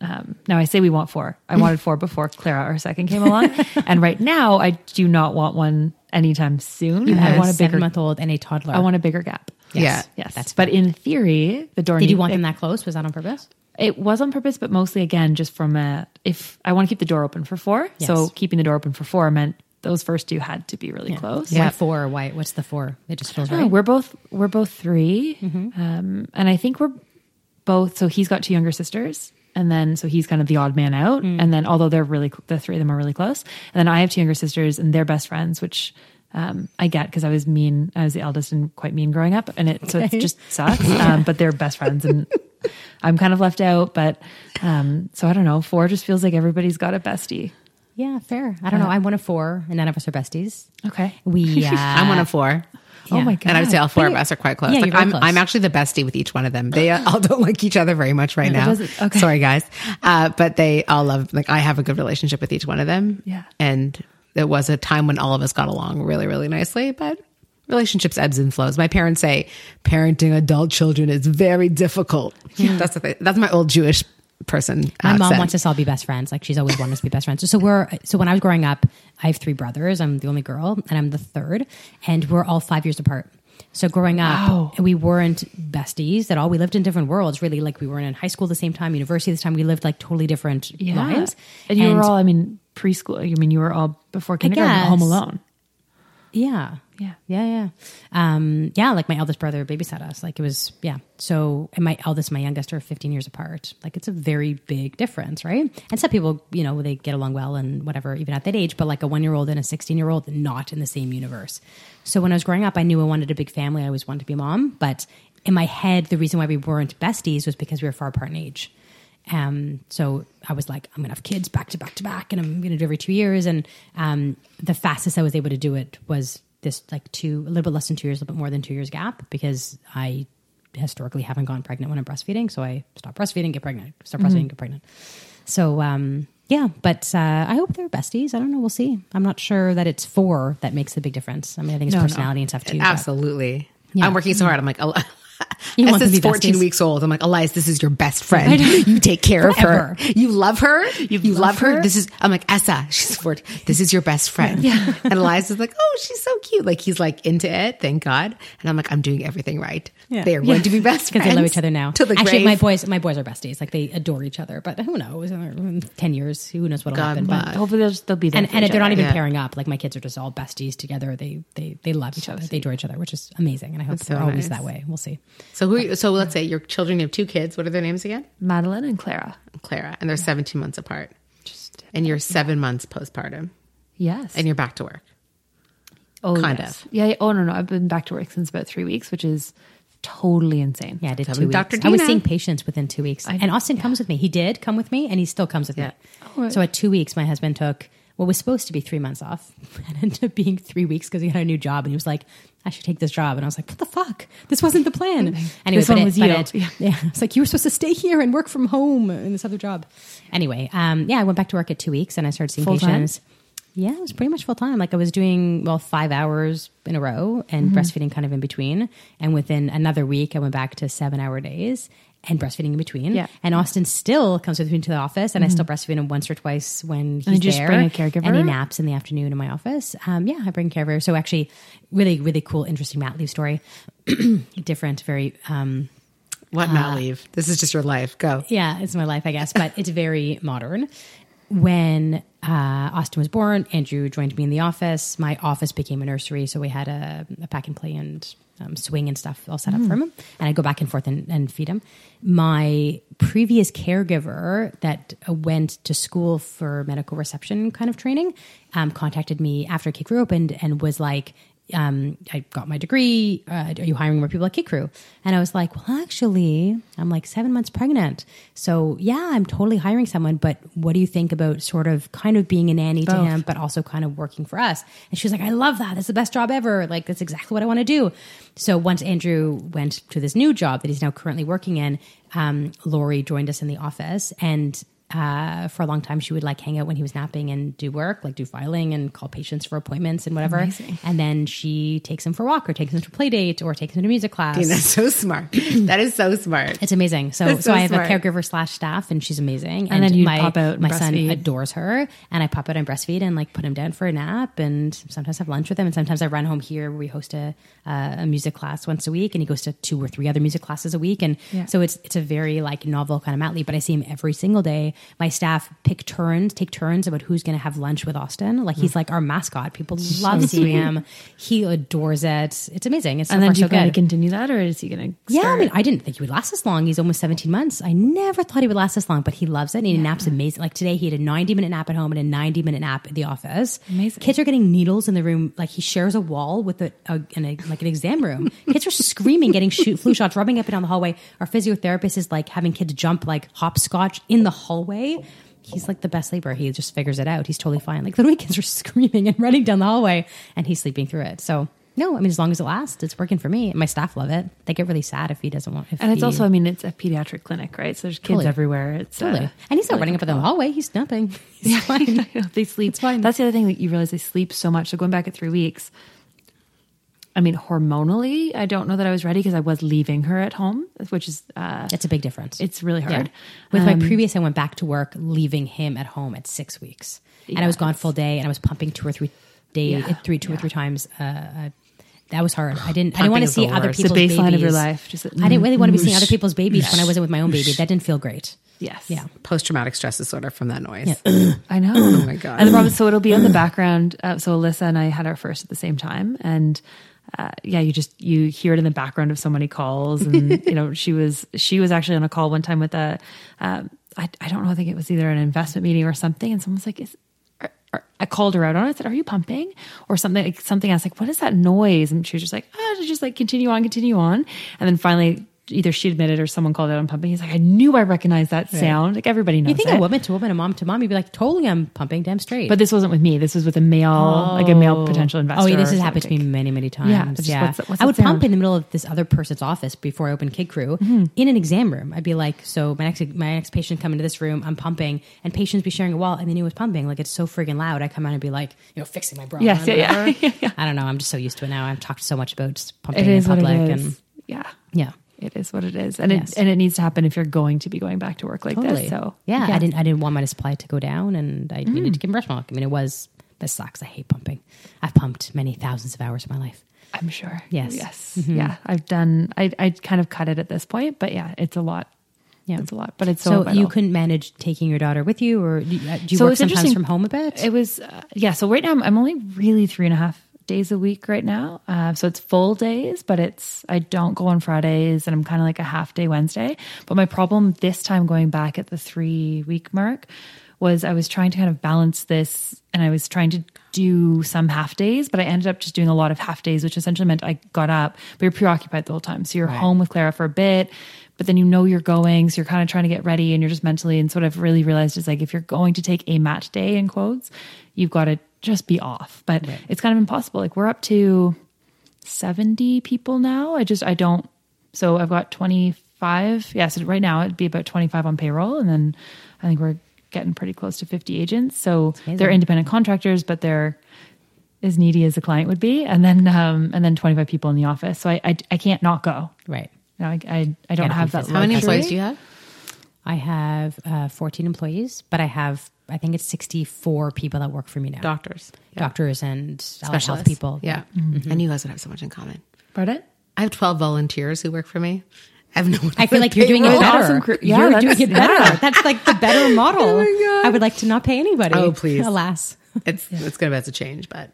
Um, now I say we want four. I wanted four before Clara, our second, came along, and right now I do not want one anytime soon. You I want a a bigger. month old and a toddler. I want a bigger gap. Yeah. Yes, That's but in theory, the door. Did you want it, them that close? Was that on purpose? It was on purpose, but mostly again just from a. If I want to keep the door open for four, so keeping the door open for four meant those first two had to be really close. Why four? Why? What's the four? It just feels I don't know, right. we're both we're both 3 Mm-hmm. um, and I think we're both. So he's got two younger sisters, and then so he's kind of the odd man out. Mm. And then although they're really the three of them are really close, and then I have two younger sisters, and they're best friends, which. Um, I get because I was mean. I was the eldest and quite mean growing up, and it so it just sucks. Um, but they're best friends, and I'm kind of left out. But um, so I don't know. Four just feels like everybody's got a bestie. Yeah, fair. I don't know. I'm one of four, and none of us are besties. Okay. We. Uh, I'm one of four. Oh my god. And I would say all four But of us are quite close. yeah, like I'm, close. I'm actually the bestie with each one of them. They uh, all don't like each other very much right now. okay. Sorry, guys. Uh, but they all love. Like I have a good relationship with each one of them. Yeah. And there was a time when all of us got along really, really nicely, but relationships ebbs and flows. My parents say parenting adult children is very difficult. That's the thing. That's my old Jewish person. Uh, My mom accent. wants us all to be best friends. Like she's always wanted us to be best friends. So, so we're so when I was growing up, I have three brothers. I'm the only girl, and I'm the third, and we're all five years apart. So growing up, Wow. we weren't besties at all. We lived in different worlds. Really, like we weren't in high school the same time, university same time. We lived like totally different lives. And you were all, I mean, preschool. I mean, you were all before kindergarten, home alone. Yeah. Yeah. Yeah, yeah. Um, yeah, like my eldest brother babysat us. Like it was, yeah. So, and my eldest my youngest are 15 years apart. Like it's a very big difference, right? And some people, you know, they get along well and whatever, even at that age, but like a one year old and a 16 year old, not in the same universe. So when I was growing up, I knew I wanted a big family. I always wanted to be a mom. But in my head, the reason why we weren't besties was because we were far apart in age. Um, so I was like, I'm gonna have kids back to back to back, and I'm gonna do every two years. And um, the fastest I was able to do it was this like two, a little bit less than two years, a little bit more than two years gap, because I historically haven't gone pregnant when I'm breastfeeding. So I stop breastfeeding, get pregnant, stop breastfeeding, get pregnant. So um, yeah, but uh, I hope they're besties. I don't know. We'll see. I'm not sure that it's four that makes the big difference. I mean, I think it's No, no. personality and stuff too. but- Absolutely. Yeah. I'm working so hard. I'm like, "Oh, You want to 14 besties. weeks old. I'm like, Elias, this is your best friend. You take care of her. You love her. You, love love her. her? This is, I'm like, Essa, she's 14. This is your best friend. Yeah. And Elias is like, oh, she's so cute. Like, he's like into it. Thank God. And I'm like, I'm doing everything right. Yeah. They are going to be best because they love each other now. To the Actually, grave. my boys, my boys are besties. Like they adore each other. But who knows? In Ten years, who knows what'll God happen? But Hopefully, they'll, they'll be there. and for and each they're not even Yeah. pairing up. Like my kids are just all besties together. They they they love each other. They adore each other, which is amazing. And I hope That's they're so always nice. that way. We'll see. So who, so let's say your children, you have two kids. What are their names again? Madeline and Clara. Clara. And they're 17 months apart. Just And you're seven months postpartum. yes, And you're back to work. oh, kind yes. of. Yeah. yeah. Oh no, no. I've been back to work since about three weeks, which is totally insane. Yeah, I did Tell two me, weeks. Dr. I was seeing patients within two weeks, I- and Austin comes with me. He did come with me, and he still comes with Yeah. me. Oh, right. So at two weeks, my husband took what was supposed to be three months off, and ended up being three weeks because he had a new job, and he was like, "I should take this job," and I was like, "What the fuck? This wasn't the plan." Anyway, This one it- was you. it- Yeah. yeah, it's like you were supposed to stay here and work from home in this other job. Anyway, um, yeah, I went back to work at two weeks, and I started seeing Full time? patients. Yeah, it was pretty much full time. Like I was doing well five hours in a row and Mm-hmm. breastfeeding kind of in between. And within another week, I went back to seven hour days and breastfeeding in between. Yeah. Mm-hmm. And Austin still comes with me to the office, and I still breastfeed him once or twice when he's you just there. bring a caregiver? And he naps in the afternoon in my office. Um, yeah, I bring a caregiver. So actually, really, really cool, interesting mat leave story. Different, very. Um, What not leave? This is just your life. Go. yeah, it's my life, I guess, but it's very modern. When uh, Austin was born, Andrew joined me in the office. My office became a nursery, so we had a, a pack and play and um, swing and stuff all set up for him. And I go back and forth and, and feed him. My previous caregiver that went to school for medical reception kind of training um, contacted me after Kid Crew opened and was like, um, I got my degree. Uh, are you hiring more people at Kid Crew? And I was like, well, actually, I'm like seven months pregnant. So yeah, I'm totally hiring someone. But what do you think about sort of kind of being a nanny to Both. him, but also kind of working for us? And she was like, I love that. That's the best job ever. Like that's exactly what I want to do. So once Andrew went to this new job that he's now currently working in, um, Lori joined us in the office and uh, for a long time, she would like hang out when he was napping and do work, like do filing and call patients for appointments and whatever. Amazing. And then she takes him for a walk or takes him to a play date or takes him to music class. That's so smart. that is so smart. It's amazing. So, That's so, so I have smart. a caregiver slash staff, and she's amazing. And then you my pop out and my son adores her, and I pop out and breastfeed and like put him down for a nap, and sometimes have lunch with him, and sometimes I run home here where we host a uh, a music class once a week, and he goes to two or three other music classes a week, and Yeah. so it's it's a very like novel kind of mat leave. But I see him every single day. My staff pick turns, take turns about who's going to have lunch with Austin. Like he's hmm. like our mascot. People love seeing him. He adores it. It's amazing. It's so and then far do you so plan to good. continue that, or is he going to? Yeah, I mean, I didn't think he would last this long. He's almost 17 months. I never thought he would last this long, but he loves it. And he naps amazing. Like today, he had a 90 minute nap at home and a 90 minute nap at the office. Amazing. Kids are getting needles in the room. Like he shares a wall with a, a, in a like an exam room. Kids are screaming, getting shoot, flu shots, rubbing up and down the hallway. Our physiotherapist is like having kids jump like hopscotch in the hallway. He's like the best sleeper. He just figures it out. He's totally fine. Like literally, kids are screaming and running down the hallway, and he's sleeping through it. So no, I mean, as long as it lasts, it's working for me. My staff love it. They get really sad if he doesn't want. If And it's he- also, I mean, it's a pediatric clinic, right? So there's kids Totally. everywhere. It's totally, uh, and he's not really running up down the hallway. He's napping. He's Yeah, fine. they sleep. fine. That's the other thing that you realize they sleep so much. So going back at three weeks, I mean, hormonally, I don't know that I was ready because I was leaving her at home, which is uh, That's a big difference. it's really Yeah. hard. With my previous, I went back to work, leaving him at home at six weeks, and I was gone full day, and I was pumping two or three days, Yeah. three, two or three times. Uh, uh, that was hard. I didn't. I didn't want to see the other worst. It's the people's baseline babies. of your life. Just I didn't really want to be seeing other people's babies when I wasn't with my own baby. That didn't feel great. Yes. Yeah. Post traumatic stress disorder from that noise. I know. Oh my God. And the problem is, so it'll be in the background. Uh, so Alyssa and I had our first at the same time, and uh, yeah, you just you hear it in the background of so many calls, and you know she was she was actually on a call one time with a um, I I don't know I think it was either an investment meeting or something, and someone's like, is, are, are, I called her out on it. I said, "Are you pumping?" or something like something. I was like, "What is that noise?" And she was just like, "Ah, to just like continue on, continue on," and then finally. Either she admitted or someone called out on pumping. He's like, I knew I recognized that sound. Like everybody knows You think it. a woman to woman, a mom to mom, you'd be like, totally, I'm pumping damn straight. But this wasn't with me. This was with a male, like a male potential investor. Oh, yeah, this has happened to me many, many times. Yeah, Yeah, what's what's I would that pump in the middle of this other person's office before I open Kid Crew Mm-hmm. in an exam room. I'd be like, so my next my next patient come into this room, I'm pumping, and patients be sharing a wall, and they knew it was pumping. Like it's so friggin' loud. I come out and be like, you know, fixing my bra. Yes, yeah, yeah, yeah. I don't know. I'm just so used to it now. I've talked so much about just pumping in public, it is. and yeah, yeah. It is what it is, and Yes. it and it needs to happen if you're going to be going back to work like Totally. this. So yeah, I didn't. I didn't want my supply to go down, and I needed to Mm. give breast milk. I mean, it was this sucks. I hate pumping. I've pumped many thousands of hours of my life. I'm sure. Yes. yes, Mm-hmm. yeah. I've done. I I kind of cut it at this point, but yeah, it's a lot. Yeah. it's a lot, but it's so. So, you couldn't manage taking your daughter with you, or do you, uh, do you So work sometimes from home a bit? It was uh, yeah. So right now I'm, I'm only really three and a half days a week right now. Uh, so it's full days, but it's I don't go on Fridays, and I'm kind of like a half day Wednesday. But my problem this time going back at the three week mark was I was trying to kind of balance this, and I was trying to do some half days, but I ended up just doing a lot of half days, which essentially meant I got up, but you're preoccupied the whole time. So you're home with Clara for a bit, but then you know you're going, so you're kind of trying to get ready, and you're just mentally. And so what I've really realized is like if you're going to take a match day in quotes, you've got to just be off. But it's kind of impossible. Like we're up to 70 people now. I just I don't so I've got 25. Yeah, so right now it'd be about 25 on payroll and then I think we're getting pretty close to 50 agents. So they're independent contractors, but they're as needy as a client would be and then um and then 25 people in the office. So I I, I can't not go. right. You know, I I, I don't Gotta have that. How many employees do you have? I have uh, 14 employees, but I have I think it's 64 people that work for me now. Doctors, Doctors and allied health people. Yeah, Mm-hmm. I knew you guys would have so much in common. Pardon? I have twelve volunteers who work for me. I have no one. I feel like you're doing it better. Awesome cr- yeah, you're that's- doing it better. yeah. That's like the better model. Oh my God. I would like to not pay anybody. Oh, please. Alas. It's it's gonna have to change, but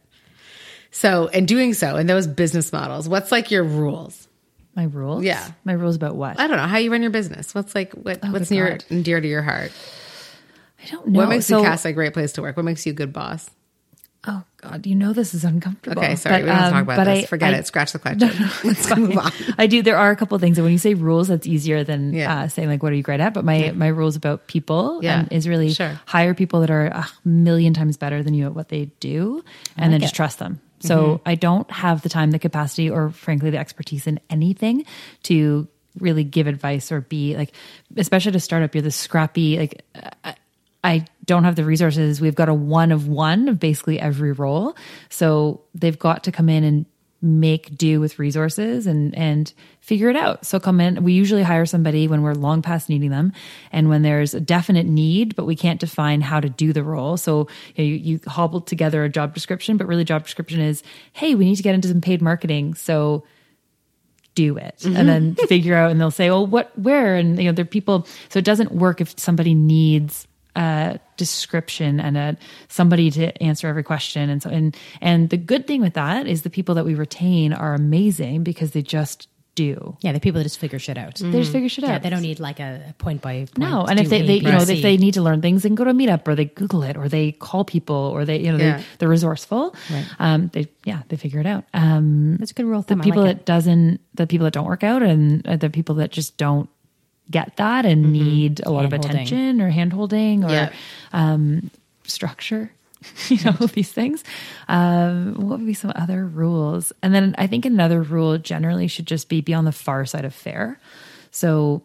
so in doing so in those business models, what's like your rules? My rules? Yeah. My rules about what? I don't know how you run your business. What's like what what's near God. and dear to your heart? I don't know. What makes So- cast a great place to work? What makes you a good boss? Oh God, you know this is uncomfortable. Okay, sorry, But, we don't um, talk about this. I- Forget I- it. Scratch the question. Let's move on. I do. There are a couple of things that when you say rules, that's easier than Yeah. uh, saying like, "What are you great at?" But my my rules about people Yeah. um, is really Sure. hire people that are a million times better than you at what they do, and then like just trust them. So I don't have the time, the capacity, or frankly, the expertise in anything to really give advice or be like, especially to startup. You're the scrappy like. I, I don't have the resources. We've got a one of one of basically every role. So they've got to come in and make do with resources and and figure it out. So come in. We usually hire somebody when we're long past needing them, and when there's a definite need, but we can't define how to do the role. So you, know, you, you hobble together a job description, but really job description is, hey, we need to get into some paid marketing. So do it and mm-hmm. then figure out and they'll say well what where and you know there are people so it doesn't work if somebody needs a description and a somebody to answer every question and so and and the good thing with that is the people that we retain are amazing because they just do Yeah, the people that just figure shit out. they just figure shit Yeah, out they don't need like a, a point by point. no, and if they, they you know, if they need to learn things, they can go to a meetup or they Google it or they call people or they, you know, Yeah. they, they're resourceful. Right. Um, they, yeah, they figure it out. Um, That's a good rule of the thumb. I people like it. that doesn't, the people that don't work out and uh, the people that just don't get that and need a lot of Hand-holding. attention or hand holding or Yeah. um, structure. You know these things. Um, what would be some other rules? And then I think another rule generally should just be be on the far side of fair. So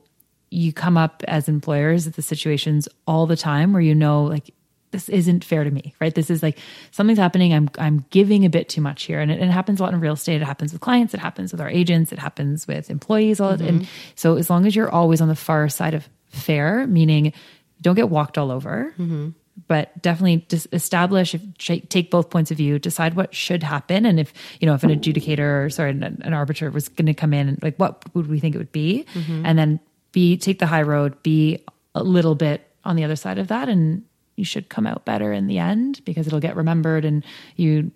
you come up as employers at the situations all the time where you know like this isn't fair to me, right? This is like something's happening. I'm I'm giving a bit too much here, and it, it happens a lot in real estate. It happens with clients. It happens with our agents. It happens with employees. All and mm-hmm. so as long as you're always on the far side of fair, meaning don't get walked all over, mm-hmm. but definitely just establish if take both points of view, decide what should happen, and if you know if an adjudicator or sorry an, an arbiter was going to come in, and like what would we think it would be, mm-hmm. and then be take the high road, be a little bit on the other side of that, and you should come out better in the end because it'll get remembered and you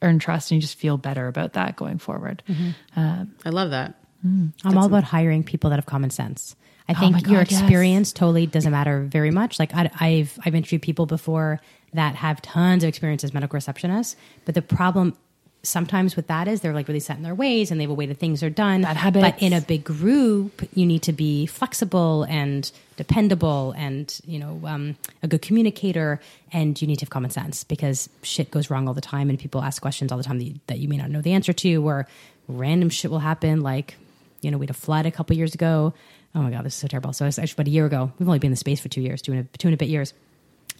earn trust and you just feel better about that going forward. Mm-hmm. Um, I love that. Mm, I'm all about hiring people that have common sense. I oh think my your God, yes. experience totally doesn't matter very much. Like I, I've I've interviewed people before that have tons of experience as medical receptionists, but the problem sometimes with that is they're like really set in their ways and they have a way that things are done. Bad habits. But in a big group, you need to be flexible and dependable and you know um, a good communicator and you need to have common sense because shit goes wrong all the time and people ask questions all the time that you, that you may not know the answer to or random shit will happen like you know we had a flood a couple years ago oh my god this is so terrible so it's actually about a year ago we've only been in the space for two years two and a, two and a bit years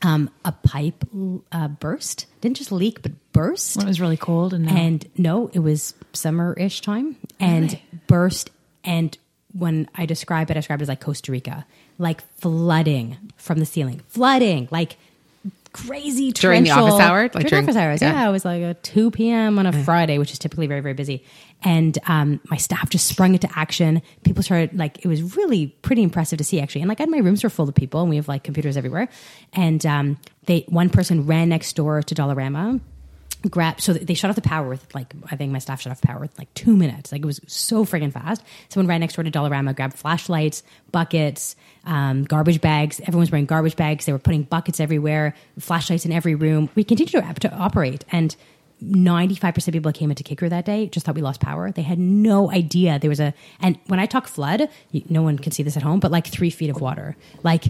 um, a pipe uh, burst didn't just leak but burst When it was really cold and, and no, it was summer ish time and burst. And when I describe it, I describe it as like Costa Rica, like flooding from the ceiling, flooding, like crazy During the office hour? Like during, during- office hours. Yeah. yeah. it was like a 2 p.m. on a Friday, which is typically very, very busy. And um, my staff just sprung into action. People started, like, it was really pretty impressive to see, actually. And like, my rooms were full of people, and we have like computers everywhere. And um, they, one person ran next door to Dollarama grab so they shut off the power with like I think my staff shut off power with like two minutes. Like it was so friggin' fast. Someone ran next door to Dollarama, grabbed flashlights, buckets, um, garbage bags. Everyone's wearing garbage bags. They were putting buckets everywhere, flashlights in every room. We continued to, to operate and. 95% of people that came into Kid Crew that day just thought we lost power. They had no idea there was a, and when I talk flood, no one can see this at home, but like three feet of water, like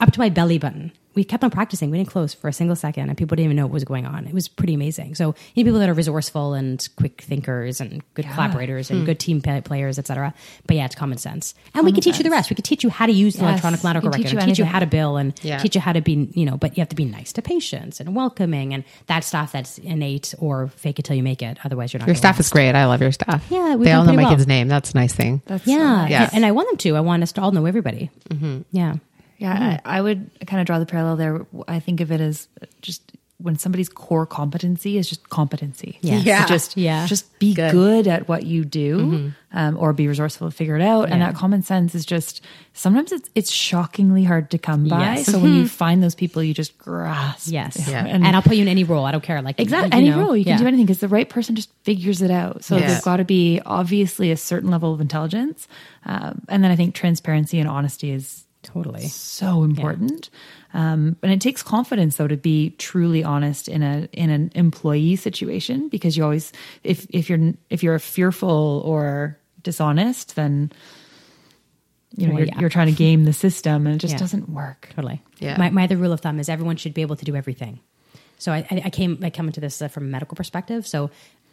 up to my belly button. We kept on practicing. We didn't close for a single second, and people didn't even know what was going on. It was pretty amazing. So you need people that are resourceful and quick thinkers and good collaborators and hmm. good team players, etc. But yeah, it's common sense, and we can teach you the rest. We could teach you how to use the Yes, electronic medical can record, teach you and teach you how to bill, and Yeah. teach you how to be, you know. But you have to be nice to patients and welcoming, and that stuff that's innate or fake it till you make it. Otherwise, you're not. Your staff last. is great. I love your staff. Yeah, they all know my well. kid's name. That's a nice thing. that's so Yeah, nice. Yeah. and I want them to. I want us to all know everybody. Mm-hmm. Yeah. Yeah, I, I would kind of draw the parallel there. I think of it as just when somebody's core competency is just competency. Yes. Yeah. just Yeah. just be Good. good. at what you do, um, or be resourceful to figure it out. And that common sense is just sometimes it's it's shockingly hard to come by. Yes. So when you find those people, you just grasp. Yes. Yeah. And, I'll put you in any role. I don't care. Like Exactly. Any know, role you can yeah. do anything because the right person just figures it out. So Yeah. there's got to be obviously a certain level of intelligence, um, and then I think transparency and honesty is Totally. so important. Um, and it takes confidence though to be truly honest in a in an employee situation because you always if if you're if you're fearful or dishonest then you know Well, you're, yeah. you're trying to game the system and it just Yeah. doesn't work. Totally. Yeah. My, my other rule of thumb is everyone should be able to do everything. So I, I I came I come into this uh, from a medical perspective. So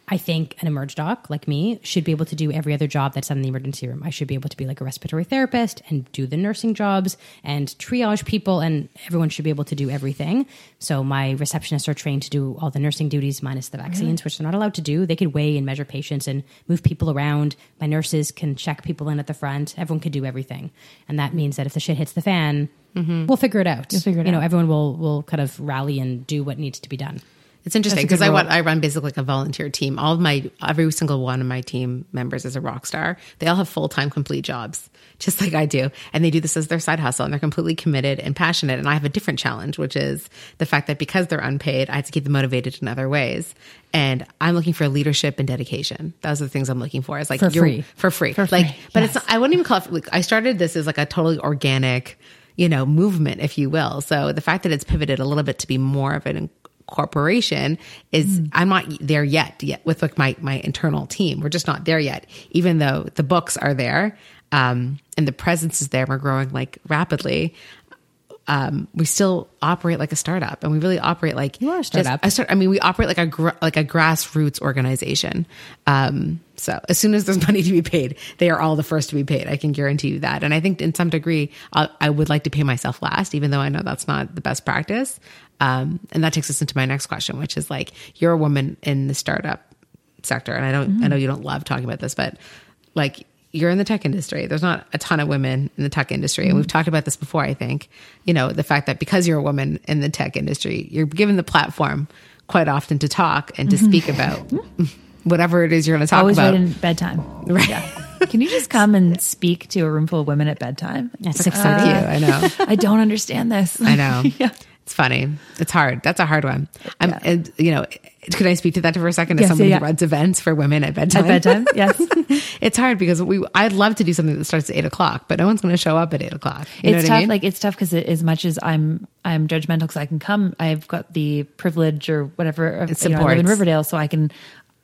I think an emerge doc like me should be able to do every other job that's in the emergency room. I should be able to be like a respiratory therapist and do the nursing jobs and triage people, and everyone should be able to do everything. So my receptionists are trained to do all the nursing duties minus the vaccines, mm-hmm. which they're not allowed to do. They could weigh and measure patients and move people around. My nurses can check people in at the front. Everyone could do everything, and that means that if the shit hits the fan, mm-hmm. we'll figure it out. You'll figure it you know, everyone will will kind of rally and do what needs to be done. It's interesting because I want I run basically like a volunteer team. All of my every single one of my team members is a rock star. They all have full time complete jobs, just like I do, and they do this as their side hustle, and they're completely committed and passionate. And I have a different challenge, which is the fact that because they're unpaid, I have to keep them motivated in other ways. And I'm looking for leadership and dedication. Those are the things I'm looking for. It's like For you're- free. for free, For like, free, but it's not, I wouldn't even call it. Like, I started this as like a totally organic, you know, movement, if you will. So the fact that it's pivoted a little bit to be more of an corporation is I'm not there yet yet with like my my internal team. We're just not there yet, even though the books are there um, and the presence is there. We're growing like rapidly. Um, we still operate like a startup, and we really operate like You are a just- startup. I start. I mean, we operate like a gr- like a grassroots organization. Um, so as soon as there's money to be paid, they are all the first to be paid. I can guarantee you that. And I think in some degree, I, I would like to pay myself last, even though I know that's not the best practice. Um, and that takes us into my next question, which is like, you're a woman in the startup sector. And I don't, I know you don't love talking about this, but like, you're in the tech industry. There's not a ton of women in the tech industry. And we've talked about this before, I think. You know, the fact that because you're a woman in the tech industry, you're given the platform quite often to talk and to speak about whatever it is you're going to talk Always about. right in bedtime. Right. Yeah. Can you just come and speak to a room full of women at bedtime? At six Thank thirty. you. I know. I don't understand this. I know. yeah. It's funny. It's hard. That's a hard one. I'm, Yeah. and, you know, could I speak to that for a second? As Yes, somebody yeah, who runs events for women at bedtime. At bedtime, yes. it's hard because we. I'd love to do something that starts at eight o'clock, but no one's going to show up at eight o'clock. You it's tough. I mean? Like it's tough because as much as I'm I'm judgmental because I can come, I've got the privilege or whatever. Of, It you know, I live in. Riverdale, so I can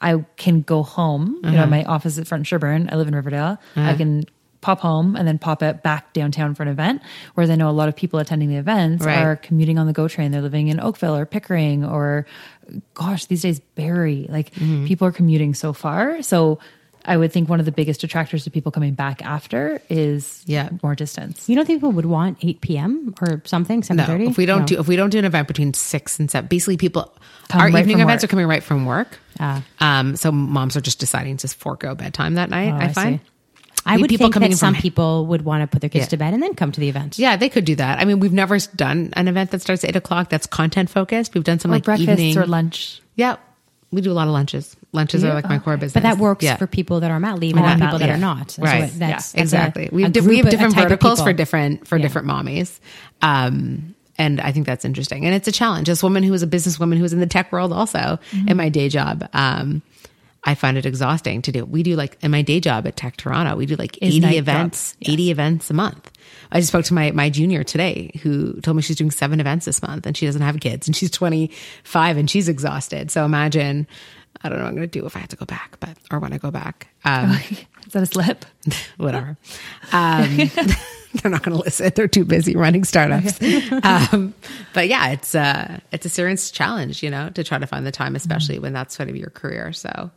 I can go home. You Uh-huh. know, my office at Front Sherbourne. I live in Riverdale. I can pop home and then pop it back downtown for an event. Whereas I know a lot of people attending the events Right. are commuting on the GO train. They're living in Oakville or Pickering or, gosh, these days Barrie. Like Mm-hmm. people are commuting so far. So. I would think one of the biggest attractors to people coming back after is Yeah. more distance. You don't think people would want eight p.m. or something? Seven no, thirty. if we don't do if we don't do an event between six and seven, basically people Come our right evening events work. are coming right from work. Ah. Um, so moms are just deciding to forego bedtime that night. Oh, I I find. see. I would people think that some from- people would want to put their kids Yeah. to bed and then come to the event. Yeah, they could do that. I mean, we've never done an event that starts at eight o'clock. That's content focused. We've done some Or like breakfast evening or lunch. Yeah, we do a lot of lunches. Lunches are like my core business. But that works Yeah. for people that are mat leave and not people that leave. are not. So Right. it- that's, that's a- exactly. we have, di- group we have of- a different type verticals for different for Yeah. different mommies. Um, and I think that's interesting. And it's a challenge. This a woman who is a businesswoman who is in the tech world also Mm-hmm. in my day job, um, I find it exhausting to do. We do like in my day job at Tech Toronto, we do like Is 80 events, jobs. 80 events a month. I just spoke to my, my junior today who told me she's doing seven events this month and she doesn't have kids and she's 25 and she's exhausted. So imagine, I don't know what I'm going to do if I have to go back, but, or when I go back. Um, Is that a slip? whatever. Um, they're not going to listen. They're too busy running startups. Um, but yeah, it's a, it's a serious challenge, you know, to try to find the time, especially when that's sort of your career. So,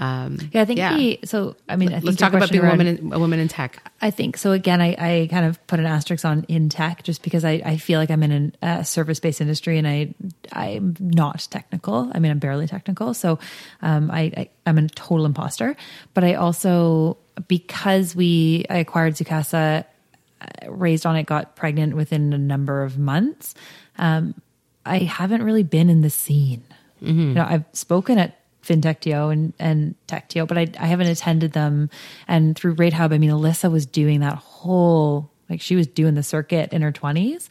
um, Yeah, I think the so I mean I think let's talk about being around- woman, in, a woman in tech. I think so. Again, I, I kind of put an asterisk on in tech just because I, I feel like I'm in a service based industry and I I'm not technical. I mean, I'm barely technical, so um, I, I I'm a total imposter. But I also because we I acquired Zoocasa, uh, raised on it, got pregnant within a number of months. Um, I haven't really been in the scene. You know, I've spoken at FinTechTO and, and TechTO, but I, I haven't attended them. And through Ratehub, I mean, Alyssa was doing that whole, like she was doing the circuit in her twenties,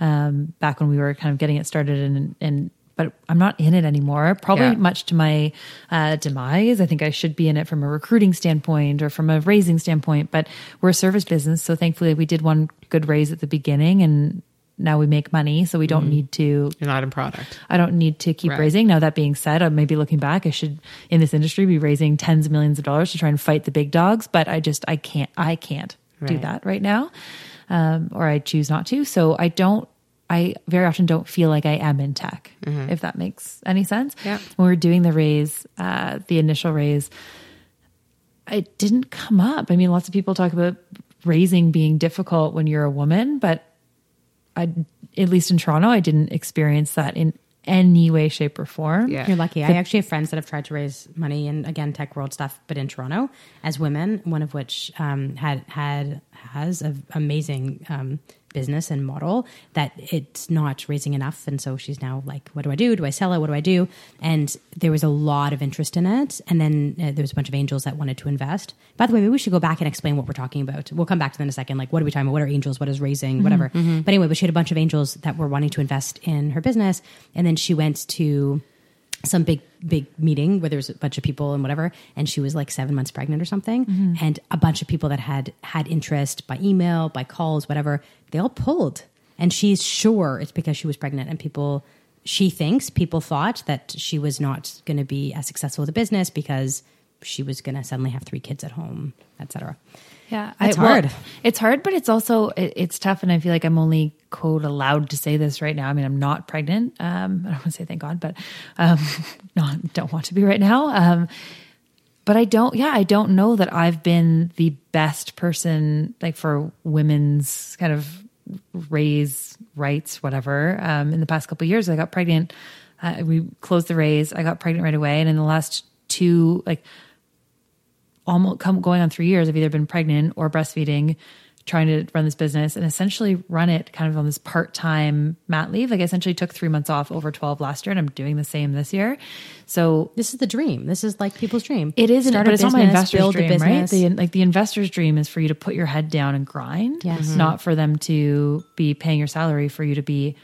um, back when we were kind of getting it started and, and, but I'm not in it anymore. Probably Yeah. much to my uh, demise. I think I should be in it from a recruiting standpoint or from a raising standpoint, but we're a service business. So thankfully we did one good raise at the beginning and now we make money. So we don't need to You're not in product. I don't need to keep Right. raising. Now that being said, I'm maybe looking back, I should in this industry be raising tens of millions of dollars to try and fight the big dogs, but I just I can't I can't do that right now. Um, or I choose not to. So I don't I very often don't feel like I am in tech, if that makes any sense. Mm-hmm. Yeah. When we are doing the raise, uh, the initial raise, it didn't come up. I mean, lots of people talk about raising being difficult when you're a woman, but I, at least in Toronto, I didn't experience that in any way, shape, or form. Yeah. You're lucky. I actually have friends that have tried to raise money in again tech world stuff, but in Toronto as women. One of which um, had had has an amazing um, business and model that it's not raising enough, and so she's now like, "What do I do? Do I sell it? What do I do?" And there was a lot of interest in it, and then uh, there was a bunch of angels that wanted to invest. By the way, maybe we should go back and explain what we're talking about. We'll come back to that in a second. Like, what are we talking about? What are angels? What is raising? Whatever. But anyway, but she had a bunch of angels that were wanting to invest in her business, and then she went to some big big meeting where there's a bunch of people and whatever and she was like seven months pregnant or something. Mm-hmm. And a bunch of people that had had interest by email by calls whatever they all pulled. And she's sure it's because she was pregnant. And people she thinks people thought that she was not going to be as successful with the business because she was going to suddenly have three kids at home etc Yeah, It's well, hard. it's hard, but it's also it, it's tough, and I feel like I'm only quote allowed to say this right now. I mean, I'm not pregnant. Um, I don't want to say thank God, but um, not don't want to be right now. Um, but I don't. Yeah, I don't know that I've been the best person like for women's kind of raise rights, whatever. Um, in the past couple of years, I got pregnant. Uh, we closed the raise. I got pregnant right away, and in the last two, like almost come going on three years, I've either been pregnant or breastfeeding, trying to run this business and essentially run it kind of on this part time mat leave. Like I essentially took three months off over 12 last year and I'm doing the same this year. So This is the dream. This is like people's dream. it is, Start but a it's not my investor's build a dream, right? The, like the investor's dream is for you to put your head down and grind, Yes. Mhm. not for them to be paying your salary for you to be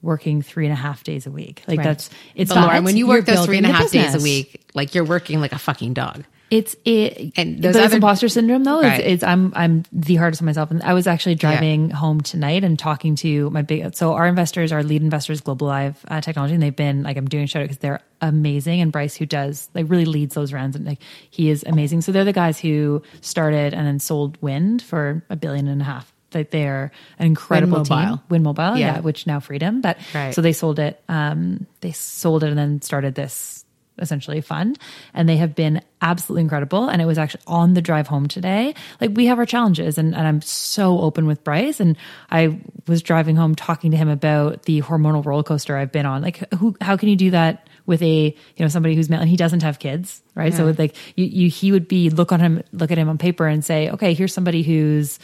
working three and a half days a week. Like Right. that's it's But not. Lauren, when you work those three and a building half the days a week, like you're working like a fucking dog. It's it, And those those other- imposter syndrome though. Right. It's, it's I'm I'm the hardest on myself, and I was actually driving home tonight and talking to my big. So our investors, our lead investors, Globalive uh, Technology, and they've been like I'm doing shout out because they're amazing, and Bryce who does like really leads those rounds, and like he is amazing. So they're the guys who started and then sold Wind for a billion and a half. Like they're an incredible Wind Mobile. team. Wind Mobile, Yeah. yeah. which now Freedom, but Right. so they sold it. Um, they sold it and then started this essentially fund, and they have been absolutely incredible. And it was actually on the drive home today. Like we have our challenges, and, and I'm so open with Bryce. And I was driving home talking to him about the hormonal roller coaster I've been on. Like, who? How can you do that? With a you know somebody who's male and he doesn't have kids, right? So like you, you he would be look on him look at him on paper and say, okay, here's somebody who's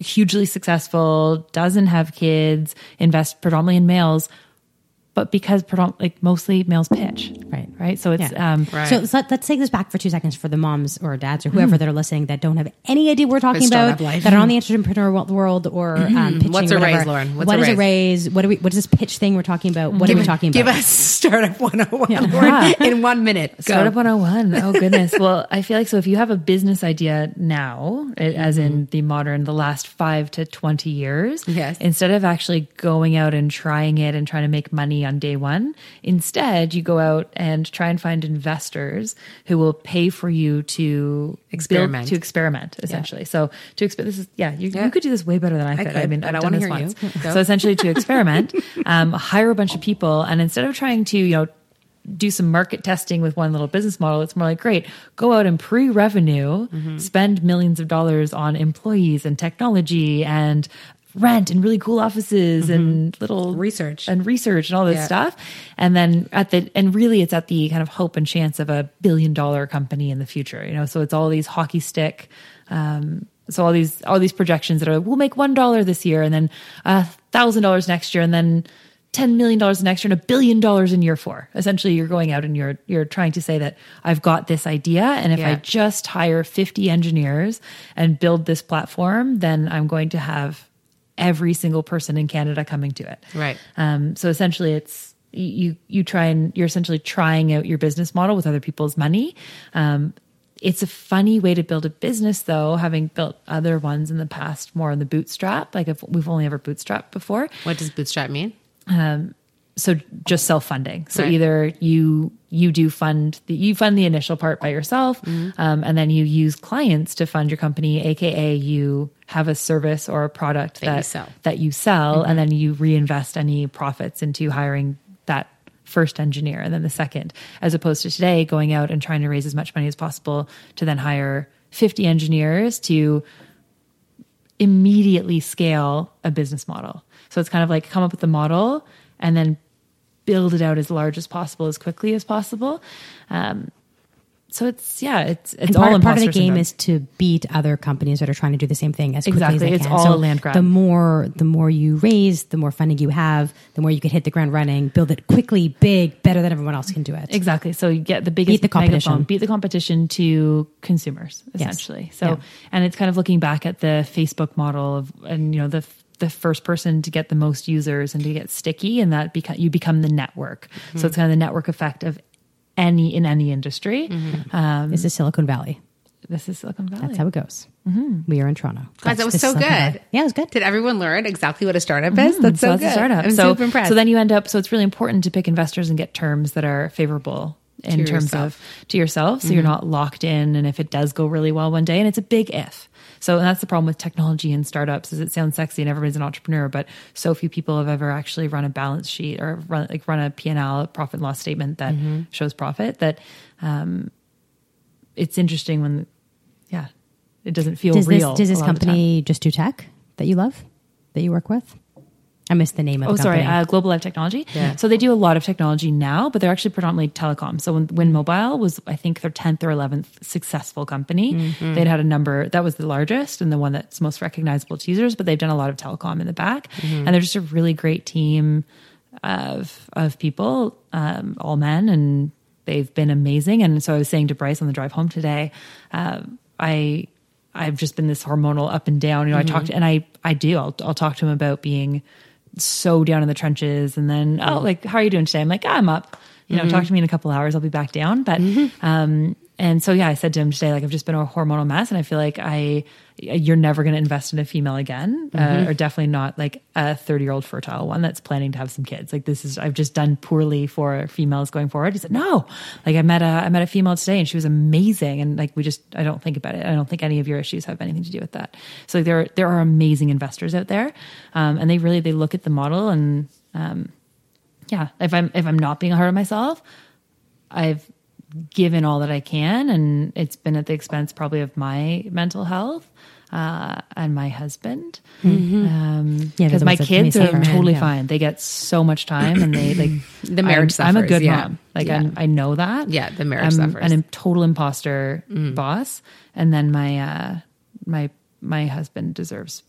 hugely successful, doesn't have kids, invest predominantly in males, but because predom- like mostly males pitch, Right. Right. So it's Yeah. um, Right. So let, let's take this back for two seconds for the moms or dads or whoever that are listening that don't have any idea what we're talking about, life. that are on the entrepreneur wo- world or um, pitching. What's a whatever. raise, Lauren? What's What a is raise? a raise? What are we? What is this pitch thing we're talking about? What are we talking Give about? Give us startup 101 Yeah. In one minute. Go. Startup 101. Oh goodness. well, I feel like so if you have a business idea now, it- as in the modern, the last five to 20 years, Yes. instead of actually going out and trying it and trying to make money on day one, instead you go out and try and find investors who will pay for you to Experiment. build, to experiment essentially. So to experiment, this is, yeah, you, Yeah. you could do this way better than I could. I could, mean, I've I done wanna this hear you. once. Go. So essentially to experiment, um, hire a bunch of people and instead of trying to, you know, do some market testing with one little business model. It's more like, great, go out and pre revenue, Mm-hmm. spend millions of dollars on employees and technology and rent and really cool offices and little Mm-hmm. Research. and research and all this Yeah. stuff. And then at the, and really it's at the kind of hope and chance of a billion dollar company in the future, you know? So it's all these hockey stick, um, so all these all these projections that are we'll make one dollar this year and then a thousand dollars next year and then ten million dollars next year and a billion dollars in year four. Essentially, you're going out and you're you're trying to say that I've got this idea, and if I just hire fifty engineers and build this platform, then I'm going to have every single person in Canada coming to it. Right. Um, so essentially, it's you you try and you're essentially trying out your business model with other people's money. Um, it's a funny way to build a business, though. Having built other ones in the past, more on the bootstrap. Like if we've only ever bootstrapped before, What does bootstrap mean? so just self funding. So Right. either you you do fund the you fund the initial part by yourself, Mm-hmm. um, and then you use clients to fund your company, aka you have a service or a product that you sell. Mm-hmm. that you sell, and then you reinvest any profits into hiring that first engineer and then the second, as opposed to today going out and trying to raise as much money as possible to then hire fifty engineers to immediately scale a business model. So it's kind of like come up with the model and then build it out as large as possible, as quickly as possible. Um, so it's yeah, it's it's And all part, part of the game syndrome. is to beat other companies that are trying to do the same thing as quickly Exactly. as they It's can. all so land grab. The more the more you raise, the more funding you have, the more you can hit the ground running, build it quickly, big, better than everyone else can do it. Exactly. So you get the biggest beat the competition. megaphone, beat the competition to consumers, essentially. So, Yeah. and it's kind of looking back at the Facebook model of, and you know, the the first person to get the most users and to get sticky, and that become you become the network. Mm-hmm. So it's kind of the network effect of any in any industry. Mm-hmm. Um, This is Silicon Valley. this is Silicon Valley. That's how it goes. Mm-hmm. We are in Toronto. Guys, that was so is Silicon Valley. good. Yeah, it was good. Did everyone learn exactly what a startup is? That's so, that's good. a startup. I'm so, super impressed. So then you end up. So it's really important to pick investors and get terms that are favorable in terms yourself. of to yourself. So you're not locked in. And if it does go really well one day, and it's a big if. So that's the problem with technology and startups is it sounds sexy and everybody's an entrepreneur, but so few people have ever actually run a balance sheet or run like run a P&L a profit and loss statement that shows profit that um, it's interesting when yeah, it doesn't feel Does this real. does this the time. company just do tech that you love? that you work with? I missed the name of Oh, the sorry, uh, Globalive Technology. Yeah. So they do a lot of technology now, but they're actually predominantly telecom. So when, Wind Mobile was, I think, their 10th or 11th successful company, Mm-hmm. they'd had a number that was the largest and the one that's most recognizable to users, but they've done a lot of telecom in the back. Mm-hmm. And they're just a really great team of, of people, um, all men, and they've been amazing. And so I was saying to Bryce on the drive home today, um, I, I've just been this hormonal up and down. You know, I talked, and I, I do. I'll, I'll talk to him about being so down in the trenches, and then oh, like how are you doing today? I'm like, "Ah, I'm up. You know, talk to me in a couple hours. I'll be back down. But, um, and so yeah, I said to him today, like I've just been a hormonal mess, and I feel like I, you're never going to invest in a female again, uh, or definitely not like a 30 year old fertile one that's planning to have some kids. Like this is, I've just done poorly for females going forward. He said, no, like I met a, I met a female today, and she was amazing, and like we just, I don't think about it. I don't think any of your issues have anything to do with that. So like, there, there are amazing investors out there, um, and they really they look at the model and. Um, yeah, if I'm if I'm not being hard on myself, I've given all that I can, and it's been at the expense probably of my mental health uh, and my husband. Um, Yeah, because my kids are suffer. totally Yeah. fine. They get so much time, and they like The marriage I'm, I'm a good yeah. mom. Like Yeah. I'm, know that. Yeah, the marriage I'm suffers. Mm. An total imposter boss, and then my uh, my my husband deserves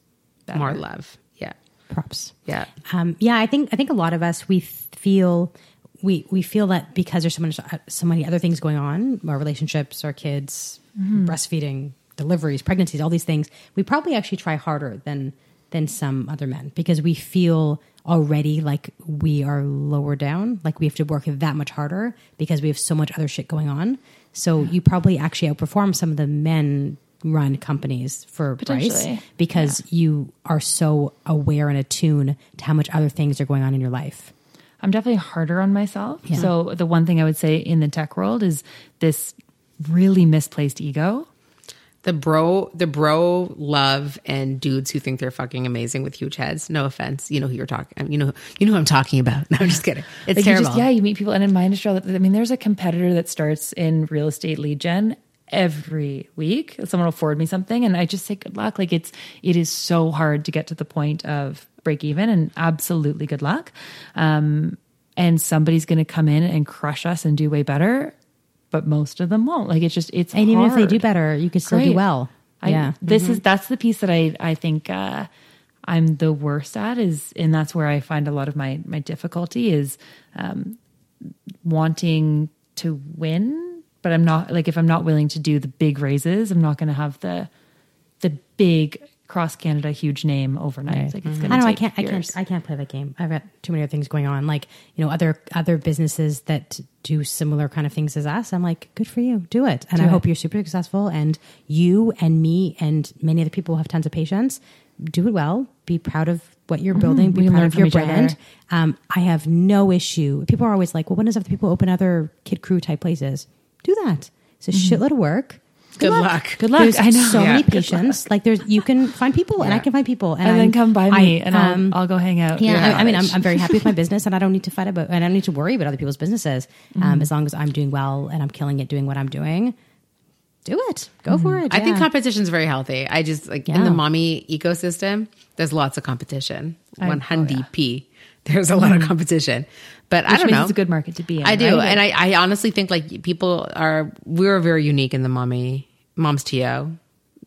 better. More love. Yeah. Props. Yeah. Um, yeah, I think I think a lot of us we feel we we feel that because there's so much uh, so many other things going on, our relationships, our kids, mm-hmm. breastfeeding, deliveries, pregnancies, all these things, we probably actually try harder than than some other men because we feel already like we are lower down, like we have to work that much harder because we have so much other shit going on. So you probably actually outperform some of the men run companies for Potentially. because you are so aware and attuned to how much other things are going on in your life. I'm definitely harder on myself. Yeah. So the one thing I would say in the tech world is this really misplaced ego. The bro, the bro love and dudes who think they're fucking amazing with huge heads. No offense, you know who you're talking. You know, you know who I'm talking about. No, I'm just kidding. It's Like you terrible. just, yeah, you meet people, and in my industry, I mean, there's a competitor that starts in real estate lead gen every week. Someone will forward me something, and I just say good luck. Like it's, it is so hard to get to the point of break even, and absolutely good luck. Um, and somebody's going to come in and crush us and do way better, but most of them won't. Like it's just, it's And even if they do better, you could still do well. I, yeah. Mm-hmm. This is that's the piece that I I think uh, I'm the worst at is, and that's where I find a lot of my my difficulty is um, wanting to win, but I'm not like if I'm not willing to do the big raises, I'm not going to have the the big cross Canada huge name overnight. Like it's going I to know I can't I years. can't I can't play that game. I've got too many other things going on. Like, you know, other other businesses that do similar kind of things as us. I'm like, good for you. Do it. And Do I it. hope you're super successful and you and me and many other people have tons of patience. Do it well. Be proud of what you're building. Be Mm-hmm. We proud of your brand. Um, I have no issue. People are always like, well, when does other people open other kid crew type places? Do that. It's a Mm-hmm. shitload of work. Good luck. Good luck. There's I know. so Yeah. many Good patients. Like there's, you can find people, and I can find people, and, and then come by me, I, and um, I'll, I'll go hang out. yeah, Yeah. I, I mean, I'm, I'm very happy with my business, and I don't need to fight about, and I don't need to worry about other people's businesses. Mm-hmm. Um, as long as I'm doing well and I'm killing it, doing what I'm doing, do it. Go for it. I think yeah. competition is very healthy. I just like in the mommy ecosystem, there's lots of competition. I- One oh, hundred p. There's a lot of competition, but I don't know. it's a good market to be in. I do, right? and I, I honestly think like people are we're very unique in the mommy mom's to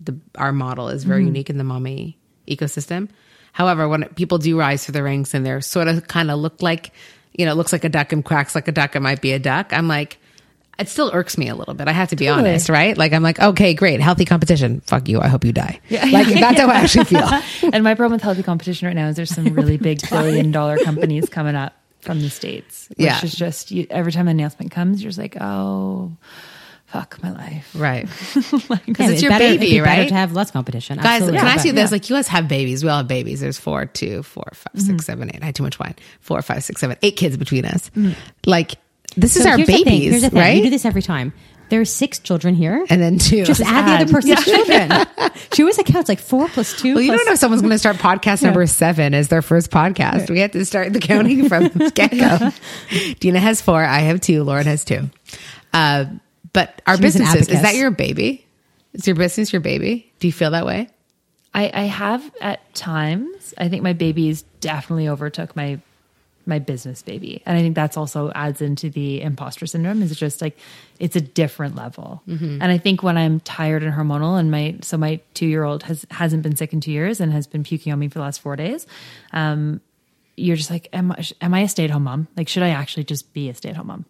the our model is very mm-hmm. unique in the mommy ecosystem. However, when people do rise through the ranks and they're sort of kind of look like you know it looks like a duck and quacks like a duck, it might be a duck. I'm like. It still irks me a little bit. I have to be Totally. honest, right? Like I'm like, okay, great, healthy competition. Fuck you. I hope you die. Yeah, Like that's how I actually feel. and my problem with healthy competition right now is there's some really big billion dollar companies coming up from the states. Which Yeah. is just you, every time an announcement comes, you're just like, oh, fuck my life. Right. Yeah, Because it's your better, it'd baby, be right? to have less competition. Guys, Absolutely. can I ask you But- this? Like, you guys have babies. We all have babies. There's four, two, four, five, six, mm-hmm. seven, eight. I had too much wine. Four, five, six, seven, eight kids between us. Mm. Like, this is our here's the thing. babies, Here's the thing. right? You do this every time. There's six children here. and then two. just add, the other person's children. she always accounts like four plus two. well, you plus- don't know if someone's going to start podcast number seven as their first podcast. We have to start the counting from get go. Dina has four. I have two. Lauren has two. Uh, but our She businesses, is that your baby? Is your business your baby? Do you feel that way? I, I have at times. I think my babies definitely overtook my my business baby, and I think that's also adds into the imposter syndrome. Is just like it's a different level, Mm-hmm. and I think when I'm tired and hormonal, and my so my two year old has hasn't been sick in two years and has been puking on me for the last four days. Um, you're just like, am I, am I a stay at home mom? Like, should I actually just be a stay at home mom?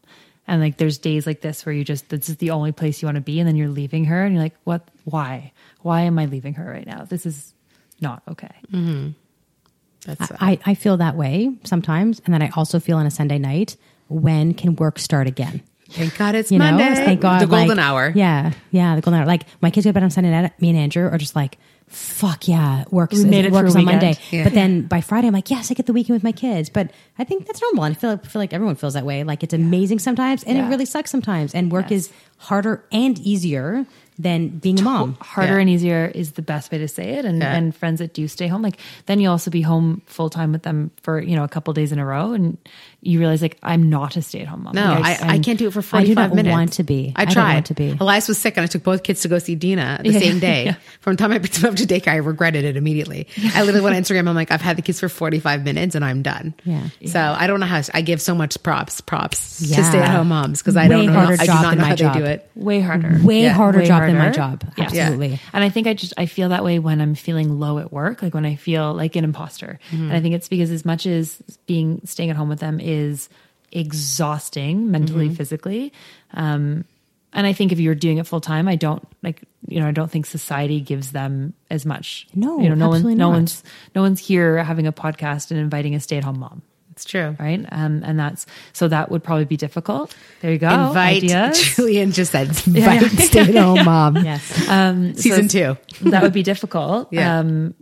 And like, there's days like this where you just, this is the only place you want to be. And then you're leaving her and you're like, what, why? Why am I leaving her right now? This is not okay. That's uh, I, I feel that way sometimes. And then I also feel on a Sunday night, when can work start again? thank God it's You know, Monday. thank God. the golden like- hour. Yeah. Yeah. The golden hour. Like my kids go to bed on Sunday night. Me and Andrew are just like, fuck yeah. Works, We made it works on Monday. Yeah. But then by Friday, I'm like, yes, I get the weekend with my kids. But I think that's normal. And I feel like, I feel like everyone feels that way. Like it's amazing sometimes and Yeah. it really sucks sometimes. And work Yes. is harder and easier than being a mom. Harder Yeah. and easier is the best way to say it. And, Yeah. and friends that do stay home, like then you also be home full time with them for, you know, a couple days in a row. And you realize like, I'm not a stay at home mom. No, Like, I, I I'm- can't do it for I 45 do not minutes. want to be. I I don't tried. want to be. Elias was sick and I took both kids to go see Dina the Yeah. same day. Yeah. From the time I picked them up to daycare, I regretted it immediately. I literally went on Instagram. I'm like, I've had the kids for 45 minutes and I'm done. Yeah. So I don't know how, I give so much props, props to stay at home moms because I don't know, I do not know my how job. they do it. way harder. Way Yeah. harder Way job than my harder. job. Yeah. Absolutely. And I think I just I feel that way when I'm feeling low at work, like when I feel like an imposter. Mm-hmm. And I think it's because as much as being staying at home with them is exhausting mentally, physically. Um, and I think if you're doing it full time, I don't like you know I don't think society gives them as much. No, you know, no one, no one's, no one's here having a podcast and inviting a stay at home mom, It's true. right? Um, and that's so that would probably be difficult. There you go. Invite, Ideas. Julian just said, invite yeah. stay at home mom. Yes. Um, Season so two. that would be difficult. Yeah. Um,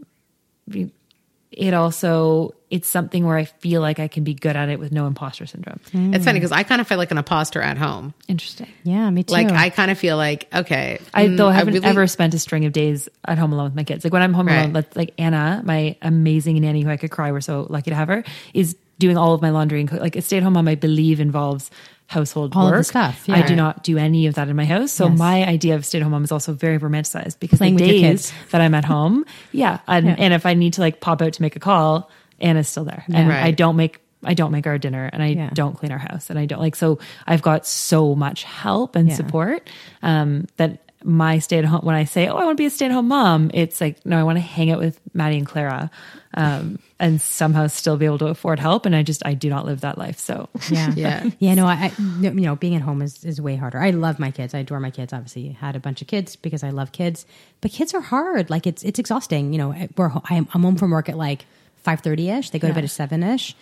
it also it's something where I feel like I can be good at it with no imposter syndrome. It's funny because I kind of feel like an imposter at home. Interesting. Yeah, me too. Like I kind of feel like, okay. I mm, though I haven't really- ever spent a string of days at home alone with my kids. Like when I'm home Right. alone, let's like Anna, my amazing nanny who I could cry. We're so lucky to have her. Is doing all of my laundry and cook. Like a stay at home mom, I believe involves household All of the stuff, I do not do any of that in my house. So Yes. my idea of stay at home mom is also very romanticized because Playing the days that I'm at home, yeah, and, Yeah. and if I need to like pop out to make a call, Anna's still there, and Right. I don't make. I don't make our dinner and I Yeah. don't clean our house and I don't like so I've got so much help and Yeah. support um, that my stay at home when I say oh I want to be a stay at home mom it's like no I want to hang out with Maddie and Clara um, and somehow still be able to afford help and I just I do not live that life so Yeah. Yeah. Yeah. No, I, I, you know, being at home is, is way harder. I love my kids. I adore my kids. Obviously had a bunch of kids because I love kids, but kids are hard. Like it's, it's exhausting. You know, we're, I'm, I'm home from work at like 530 ish. They go to bed at seven ish.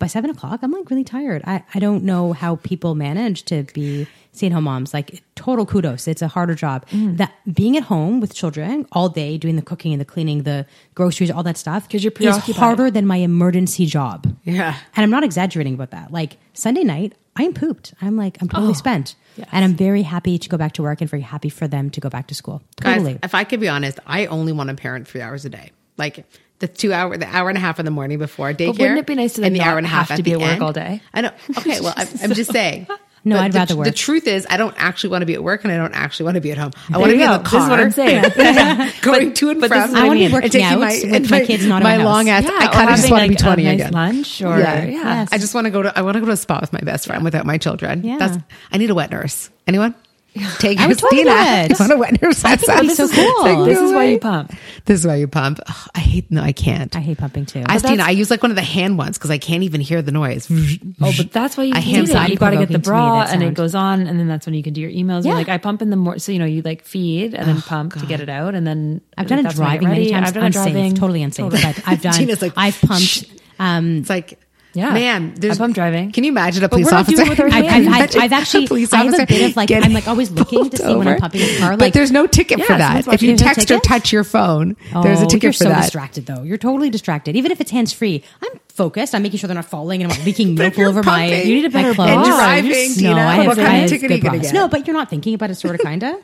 By seven o'clock, I'm like really tired. I, I don't know how people manage to be stay at home moms. Like total kudos. It's a harder job. Mm. That being at home with children all day, doing the cooking and the cleaning, the groceries, all that stuff because you're is harder than my emergency job. Yeah. And I'm not exaggerating about that. Like Sunday night, I'm pooped. I'm like, I'm totally spent. Oh, yes. And I'm very happy to go back to work and very happy for them to go back to school. Totally. Guys, if I could be honest, I only want to parent three hours a day. Like the two hour, the hour and a half in the morning before daycare. wouldn't it be nice to and the hour and a half have to be the at work end? all day? I know. Okay, well, I'm, I'm just saying. No, But I'd the, rather work. The truth is, I don't actually want to be at work, and I don't actually want to be at home. I There want to be in go. the This car. is what I'm saying. going to and but this from. what I want to be working out my, with my kids, not my my house. long ass. yeah, I kind of just want to be like, a twenty nice again. lunch or Yeah. yeah, Yes. I just want to go to. I want to go to a spa with my best friend without my children. Yeah. That's. I need a wet nurse. Anyone? Take I totally Christina. do it. You want a wet nurse? I think so It's like, cool. This is why you pump. This is why you pump. Ugh, I hate. No, I can't. I hate pumping too. I, Stina, I use like one of the hand ones because I can't even hear the noise. Oh, but that's why you I hand it. You got to get the bra, and it goes on, and then that's when you can do your emails. Yeah. like, I pump in the more, so you know, you like feed and then pump to get it out, and then I've done it that's when I get driving many times. I've done it unsafe, driving, totally unsafe. But I've done. Gina's like, I've pumped. Um, It's like, Yeah. ma'am, there's I pump driving. Can you imagine a police we're not doing officer? it with our I've. I've, I've, I've actually, police I have a bit of like, I'm like always looking to pulled see when I'm over. pumping a car. but Like, there's no ticket Yeah, for that. If you there's no text or touch your phone, there's a Oh, ticket you're so distracted though. You're totally distracted. Even if it's hands free, I'm focused. I'm making sure they're not falling and I'm not leaking milk all you're over my. You need a my better clothes. And driving, You're- Tina. No, I what have, kind I of ticket are you going to get? No, but you're not thinking about it, sort of, kinda.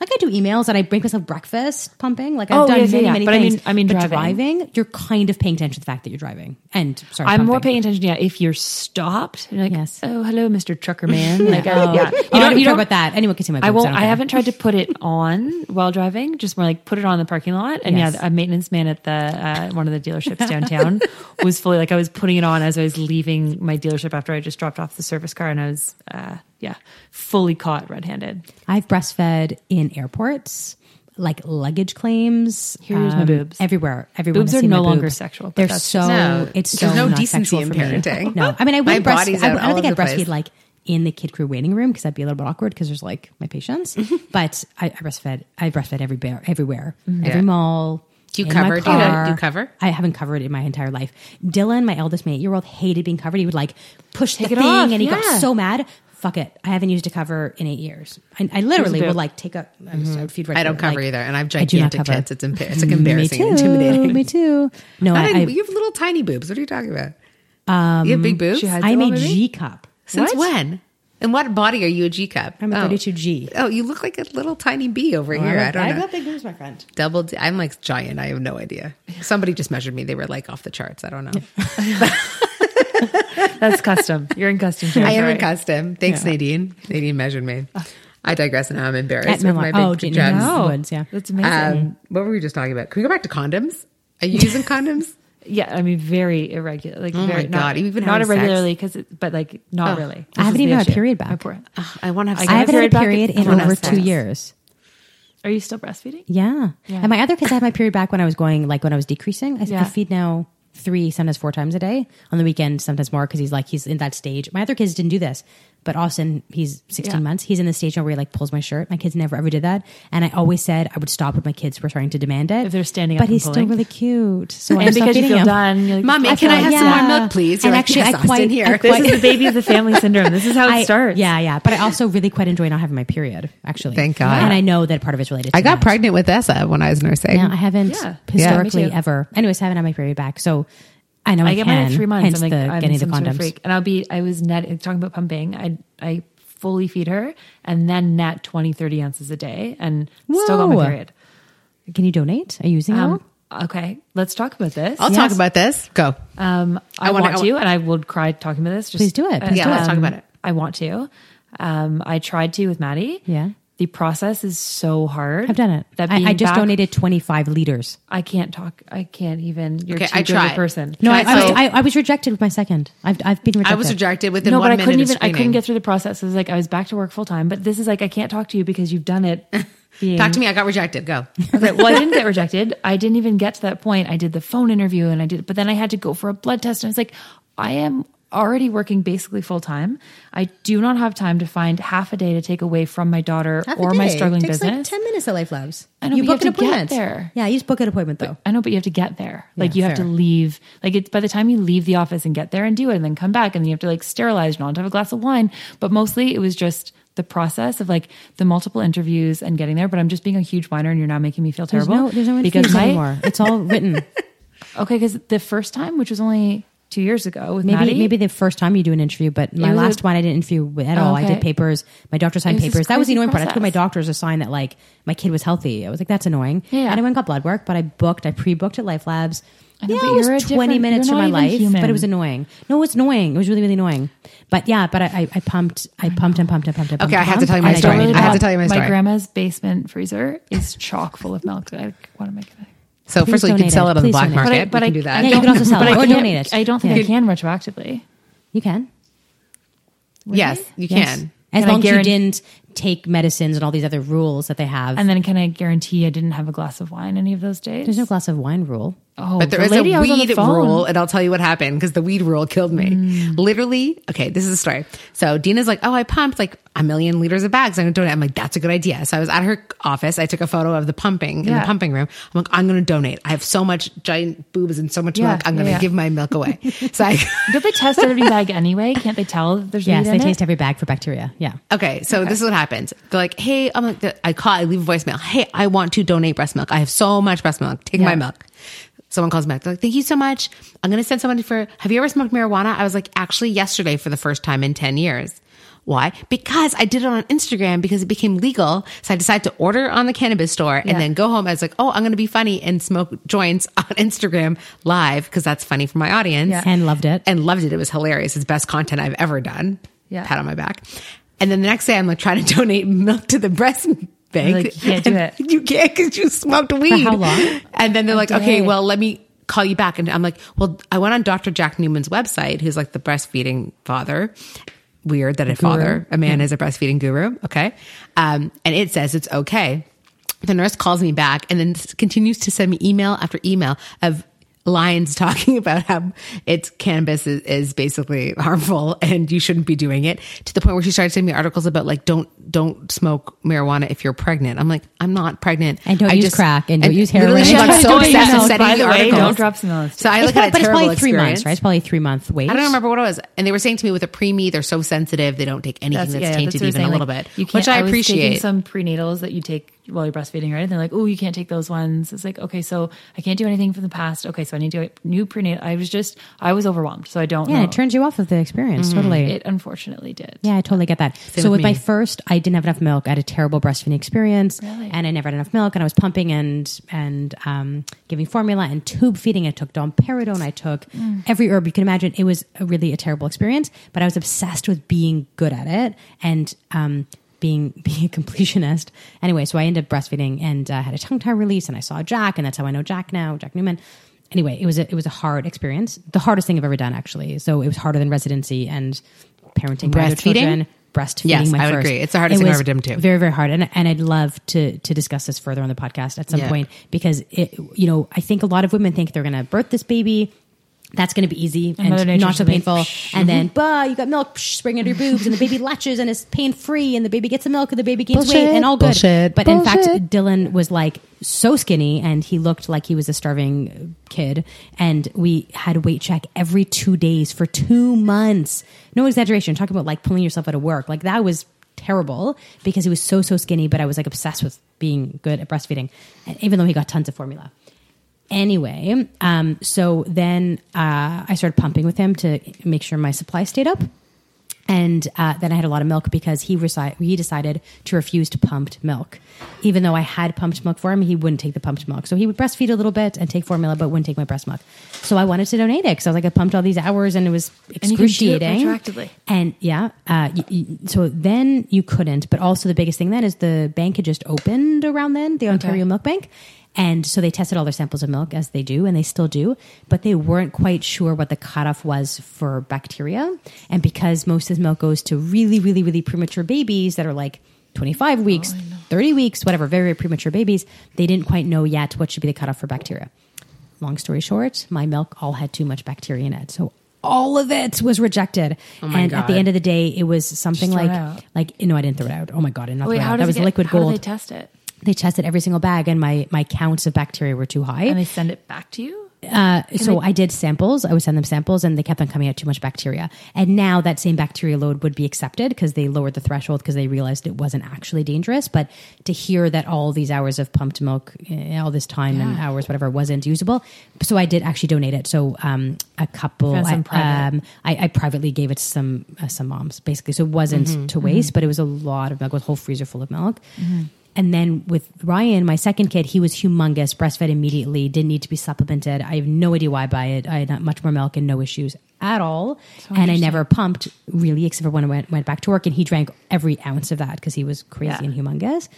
Like I do emails and I make myself breakfast pumping. Like Oh, I've done yes, many, yeah, many but I mean- I mean but driving. you're kind of paying attention to the fact that you're driving. And sorry, I'm more paying attention. Yeah, if you're stopped, you're like, Yes. oh, hello, Mr. Trucker Man. Like, Oh. yeah, Oh, I don't care about that. Anyone can see my. I won't. don't I haven't tried to put it on while driving. Just more like put it on the parking lot. And Yes. yeah, a maintenance man at the uh, one of the dealerships downtown was fully like I was putting it on as I was leaving my dealership after I just dropped off the service car, and I was uh, yeah fully caught red-handed. I've breastfed in airports, like luggage claims. um, Here's my boobs. everywhere. Everyone Boobs are seen my no longer boobs. sexual, They're that's so. No, it's there's so no not decency sexual in parenting. No, I mean I would breast. body's I, I don't think I'd breastfeed place. like in the kid crew waiting room because that'd be a little bit awkward because there's like my patients. but I, I breastfed. I breastfed everywhere, everywhere, Yeah. every mall. Do you in cover? Do you- car. do you cover? I haven't covered in my entire life. Dylan, my eldest, my eight year old, hated being covered. He would like push Take the it thing, off, and he yeah. got so mad. Fuck it. I haven't used a cover in eight years. I, I literally will like take a. I I feed right I don't cover like- either, and I I not gigantic tits. It's, empa- it's like embarrassing, me too, intimidating. Me too. No, I, I, you have little tiny boobs. What are you talking about? Um, you have big boobs. she I'm a? G cup. Since What? when? And what body are you a G cup? I'm a oh. 32G. Oh, you look like a little tiny bee over here. I don't I've know. got big boobs, my friend. Double. D- I'm like giant. I have no idea. Somebody just measured me. They were like off the charts. I don't know. That's custom. You're in custom. I territory. am in custom. Thanks, Nadine. Nadine measured me. I digress now. I'm embarrassed At with Milan. my Oh, big Jen- jugs. no. Oh, Woods, yeah. that's amazing. Um, what were we just talking about? Can we go back to condoms? Are you using condoms? yeah, I mean, very irregular. Like, Oh very my God, you even not irregularly because, but like not Oh. really. I haven't even had a period back. My poor- Ugh, I want to have I sex. I haven't had a period at- in over have two sex. years. Are you still breastfeeding? Yeah. Yeah. And my other kids, I had my period back when I was going, like when I was decreasing. I, Yeah. I feed now three, sometimes four times a day. On the weekend, sometimes more because he's like, he's in that stage. My other kids didn't do this. But Austin, he's 16 Yeah. months. He's in the stage now where he like pulls my shirt. My kids never ever did that. And I always said I would stop when my kids were starting to demand it. If they're standing but up and he's still really cute. So And I'm because you feeding feel him. done, you're like, Mommy, I can I have like- some more milk, please? And You're like, actually, yes, I Austin, quite- here. I This is the baby of the family syndrome. This is how it I- starts. Yeah, yeah. But I also really quite enjoy not having my period, actually. Thank God. And I know that part of it's related to I got that. pregnant with Essa when I was nursing. Yeah, I haven't Yeah. historically Yeah, ever. Anyways, I haven't had my period back. So I know I, I get can, mine at three months. Hence I'm like, the I'm getting the some sort of condoms. freak. And I'll be, I was net talking about pumping. I, I fully feed her and then net 20, 30 ounces a day and still got Whoa. my period. Can you donate? Are you using it all? Um, okay, let's talk about this. I'll Yes. talk about this. Go. Um, I, I wanna- want I to, wa- and I would cry talking about this. Just, Please do it. Please Yeah, do let's it. talk about it. I want to. Um, I tried to with Maddie. Yeah. The process is so hard. I've done it. That I, I just back- donated 25 liters. I can't talk. I can't even. You're Okay, too I good of a tried. person. No, I, I, was, I, I was rejected with my second. I've, I've been rejected. I was rejected within no, one but I minute couldn't of even. I couldn't get through the process. It was like I was back to work full time. But this is like I can't talk to you because you've done it. Being, Talk to me. I got rejected. Go. Okay, well, I didn't get rejected. I didn't even get to that point. I did the phone interview and I did, but then I had to go for a blood test. And I was like, I am already working basically full time. I do not have time to find half a day to take away from my daughter or my struggling Takes business. like 10 minutes at Life Labs. I know, you but you book an have to get appointment. there. Yeah, you just book an appointment though. I know, but you have to get there. Like Yeah, you have to leave. Like it's by the time you leave the office and get there and do it, and then come back, and you have to like sterilize and have a glass of wine. But mostly, it was just the process of like the multiple interviews and getting there. But I'm just being a huge whiner, and you're now making me feel There's terrible. no, there's no because my anymore. It's all written. okay, because the first time, which was only two years ago with Maybe Maddie, maybe the first time you do an interview, but my was a- last one I didn't interview at Oh, all. I did papers. My doctor signed It was this papers. That was the crazy annoying part. I took my process. doctor's a sign that like my kid was healthy. I was like, that's annoying. Yeah. And I went and got blood work, but I booked. I pre-booked at Life Labs. I know, yeah, but it was twenty minutes you're from my life, human. but it was annoying. No, it was annoying. It was really really annoying. But yeah, but I, I, I pumped, I pumped and pumped and pumped and pumped. Okay, I and have to tell you my and I story. I have to tell you my story. My grandma's basement freezer is chock full of milk. Like, what am I going to? So Please first of all, you can sell it. it on the Please black donate market. But I- we but can I- do that. Yeah, you can also sell it I oh, or donate it. I don't think Yeah. I can retroactively. You can. yes, you Yes. can. As Can I long as you guarantee- didn't take medicines and all these other rules that they have. And then can I guarantee I didn't have a glass of wine any of those days? There's no glass of wine rule. Oh, But there the is lady I a the weed rule, and I'll tell you what happened because the weed rule killed me. Mm. Literally, okay, this is a story. So Dina's like, "Oh, I pumped like a million liters of bags. I'm gonna donate." I'm like, "That's a good idea." So I was at her office. I took a photo of the pumping in the pumping room. I'm like, "I'm gonna donate. I have so much giant boobs and so much Yeah, milk. I'm gonna yeah, yeah. give my milk away." So I. Don't they test every bag anyway? Can't they tell that there's Yes, weed they in taste it? every bag for bacteria. Yeah. Okay, so this is what happens. They're like, "Hey, I'm like, I call, I leave a voicemail. Hey, I want to donate breast milk. I have so much breast milk. Take my milk." Someone calls me back. They're like, "Thank you so much. I'm going to send somebody for. Have you ever smoked marijuana?" I was like, "Actually, yesterday for the first time in ten years." Why? Because I did it on Instagram because it became legal. So I decided to order on the cannabis store and Yeah. then go home. I was like, oh, I'm going to be funny and smoke joints on Instagram live because that's funny for my audience. Yeah. And loved it. And loved it. It was hilarious. It's best content I've ever done. Yeah. Pat on my back. And then the next day I'm like trying to donate milk to the breast bank. like, you can't do it. You can't because you smoked weed. For how long? And then they're like, okay, well, let me call you back. And I'm like, well, I went on Dr. Jack Newman's website, who's like the breastfeeding father. Weird that a father, a man is a breastfeeding guru. Okay. Um, and it says it's okay. The nurse calls me back and then continues to send me email after email of lines talking about how it's cannabis is, is basically harmful and you shouldn't be doing it to the point where she started sending me articles about like don't don't smoke marijuana if you're pregnant. I'm like I'm not pregnant. And don't I use crack and don't use literally heroin. She got And so don't obsessed use with milk. sending me the way, articles. don't drop some LSD. So I look at a but it's probably three months, right? It's probably three month wait. I don't remember what it was. And they were saying to me with a preemie, they're so sensitive, they don't take anything that's, yeah, tainted what even we're a little like, bit, You can't, which I, was taking appreciate. some prenatals that you take while you're breastfeeding, right? And they're like, oh, you can't take those ones. It's like, okay, so I can't do anything from the past. Okay, so I need to do a new prenatal. I was just, I was overwhelmed, so I don't Yeah, know. it turns you off of the experience. Totally. It unfortunately did. Yeah, I totally get that. so with with my first, I didn't have enough milk. I had a terrible breastfeeding experience, Really? and I never had enough milk. And I was pumping and and um, giving formula and tube feeding. I took domperidone. I took every herb you can imagine. It was a really a terrible experience, but I was obsessed with being good at it and um, being being a completionist. Anyway, so I ended up breastfeeding and uh, had a tongue tie release, and I saw Jack, and that's how I know Jack now, Jack Newman. Anyway, it was a, it was a hard experience, the hardest thing I've ever done actually. So it was harder than residency and parenting my other Breastfeeding? children breastfeeding Yes, my I would first. agree. It's the hardest It thing I've ever done, too. Very, very hard. And, and I'd love to, to discuss this further on the podcast at some Yeah. point because it, you know, I think a lot of women think they're going to birth this baby. That's going to be easy and, Nature's not so be, painful. "Psh." And then, mm-hmm. bah, you got milk psh, spraying under your boobs, and the baby latches and is pain free, and the baby gets the milk, and the baby gains weight, and all good. bullshit, but in fact. Dylan was like so skinny, and he looked like he was a starving kid. And we had weight check every two days for two months. No exaggeration. Talking about like pulling yourself out of work, like that was terrible because he was so so skinny. But I was like obsessed with being good at breastfeeding, and even though he got tons of formula anyway, um, so then uh, I started pumping with him to make sure my supply stayed up. And uh, then I had a lot of milk because he, reci- he decided to refuse to pumped milk. Even though I had pumped milk for him, he wouldn't take the pumped milk. So he would breastfeed a little bit and take formula, but wouldn't take my breast milk. So I wanted to donate it because I was like, I pumped all these hours and it was you could do it excruciating. retroactively. And yeah, uh, y- y- so then you couldn't. But also the biggest thing then is the bank had just opened around then, the Ontario Milk Bank. And so they tested all their samples of milk as they do, and they still do, but they weren't quite sure what the cutoff was for bacteria. And because most of this milk goes to really, really, really premature babies that are like 25 weeks, 30 weeks, whatever, very, very premature babies, they didn't quite know yet what should be the cutoff for bacteria long story short, my milk all had too much bacteria in it. So all of it was rejected. Oh and at the end of the day, it was something Just like, it like, no, I didn't throw it out. Oh my God, I did not Wait, throw it how out. That was get, liquid how gold. they test it? They tested every single bag and my, my counts of bacteria were too high. And they send it back to you? Uh, so I did samples. I would send them samples, and they kept on coming out too much bacteria. And now that same bacteria load would be accepted because they lowered the threshold because they realized it wasn't actually dangerous. But to hear that all these hours of pumped milk, eh, all this time and hours, whatever, wasn't usable, so I did actually donate it. So um, a couple, I, private. um, I, I privately gave it to some uh, some moms, basically. So it wasn't Mm-hmm, to waste, but it was a lot of milk, a whole freezer full of milk. And then with Ryan, my second kid, he was humongous, breastfed immediately, didn't need to be supplemented. I have no idea why I buy it. I had not much more milk and no issues at all. and I never pumped really, except for when I went, went back to work. And he drank every ounce of that because he was crazy Yeah. and humongous.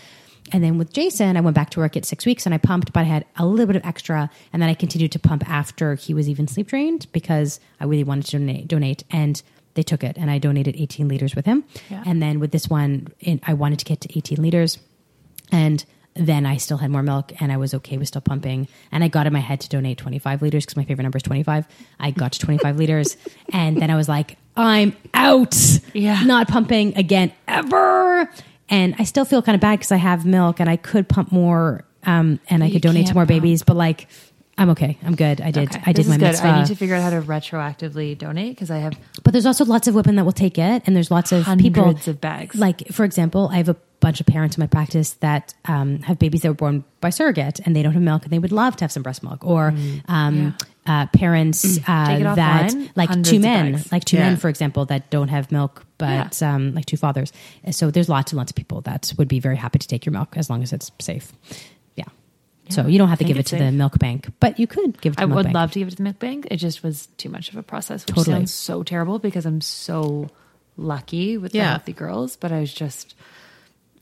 And then with Jason, I went back to work at six weeks and I pumped, but I had a little bit of extra. And then I continued to pump after he was even sleep trained because I really wanted to donate. donate. And they took it and I donated 18 liters with him. Yeah. And then with this one, in, I wanted to get to 18 liters. And then I still had more milk and I was okay with still pumping. And I got in my head to donate 25 liters because my favorite number is 25. I got to 25 liters. And then I was like, I'm out. Yeah. Not pumping again ever. And I still feel kind of bad because I have milk and I could pump more um, and I You could donate to more pump. babies. But like, I'm okay. I'm good. I did. Okay, I did this my good. mitzvah. I need to figure out how to retroactively donate because I have But there's also lots of women that will take it, and there's lots of people. Hundreds of bags. Like, for example, I have a bunch of parents in my practice that um, have babies that were born by surrogate, and they don't have milk, and they would love to have some breast milk. Or um, uh, parents uh, Mm. It that, like two men, like two Yeah. men, for example, that don't have milk, but um, like two fathers. So there's lots and lots of people that would be very happy to take your milk as long as it's safe. Yeah. So you don't have to give it to it's the milk bank, but you could give it to I the milk would bank. love to give it to the milk bank. It just was too much of a process, which Totally. sounds so terrible because I'm so lucky with the healthy girls. But I was just,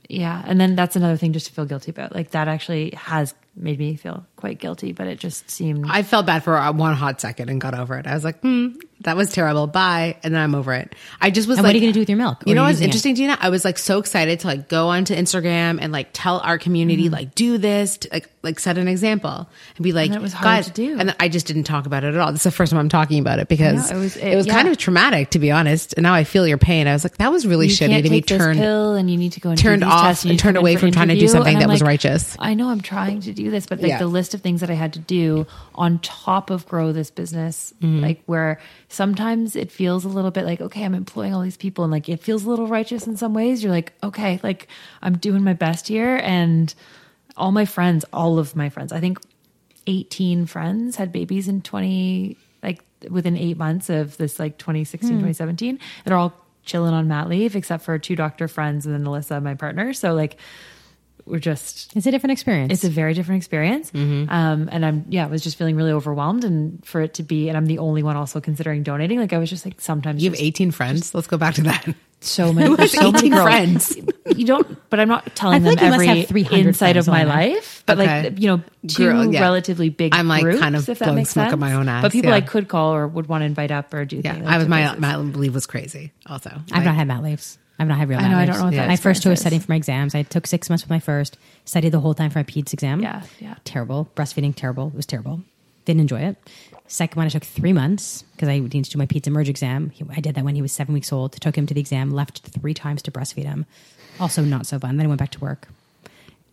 yeah. And then that's another thing just to feel guilty about. Like that actually has made me feel quite guilty, but it just seemed. I felt bad for uh, one hot second and got over it. I was like, hmm, that was terrible. Bye. And then I'm over it. I just was And like, what are you gonna do with your milk? You know what's using it? interesting, Gina? I was like so excited to like go onto Instagram and like tell our community, Mm-hmm. like do this, to, like, like set an example and be like, And it was hard to do. And I just didn't talk about it at all. This is the first time I'm talking about it because know, it was- it, it- was kind of traumatic to be honest. And now I feel your pain. I was like, that was really you shitty to be turned. pill and you need to go and turned off and need turned away from trying to do something that I'm was righteous. I know I'm trying to do this, but like Yeah. the list of things that I had to do on top of grow this business, Mm-hmm. like where sometimes it feels a little bit like, okay, I'm employing all these people and like it feels a little righteous in some ways. You're like, okay, like I'm doing my best here. And all my friends, all of my friends, I think 18 friends had babies in 20, like within eight months of this, like 2016, Hmm. 2017. They're all chilling on mat leave, except for two doctor friends and then Alyssa, my partner. So, like, we're just It's a different experience. it's a very different experience. Mm-hmm. Um, and I'm, yeah, I was just feeling really overwhelmed. And for it to be, and I'm the only one also considering donating, like I was just like, sometimes You have just 18 friends. Let's go back to that. so many, so many 18 girls. friends? You don't, but I'm not telling them like you must every have 300 inside of my life. But Okay. like, you know, two Girl, yeah. relatively big I'm, like, groups, kind of if that blowing makes smoke up sense. my own ass, But people yeah. I could call or would want to invite up or do Yeah. things. I was, my, my leave was crazy also. I've Like- not had mat leaves. I've not had real I know, I don't know what that My first two was studying for my exams. I took six months with my first, studied the whole time for my peds exam. Yeah, yeah. Terrible. Breastfeeding, terrible. It was terrible. Didn't enjoy it. Second one, I took three months because I needed to do my peds emerge exam. He- I did that when he was seven weeks old. Took him to the exam, left three times to breastfeed him. Also not so fun. Then I went back to work.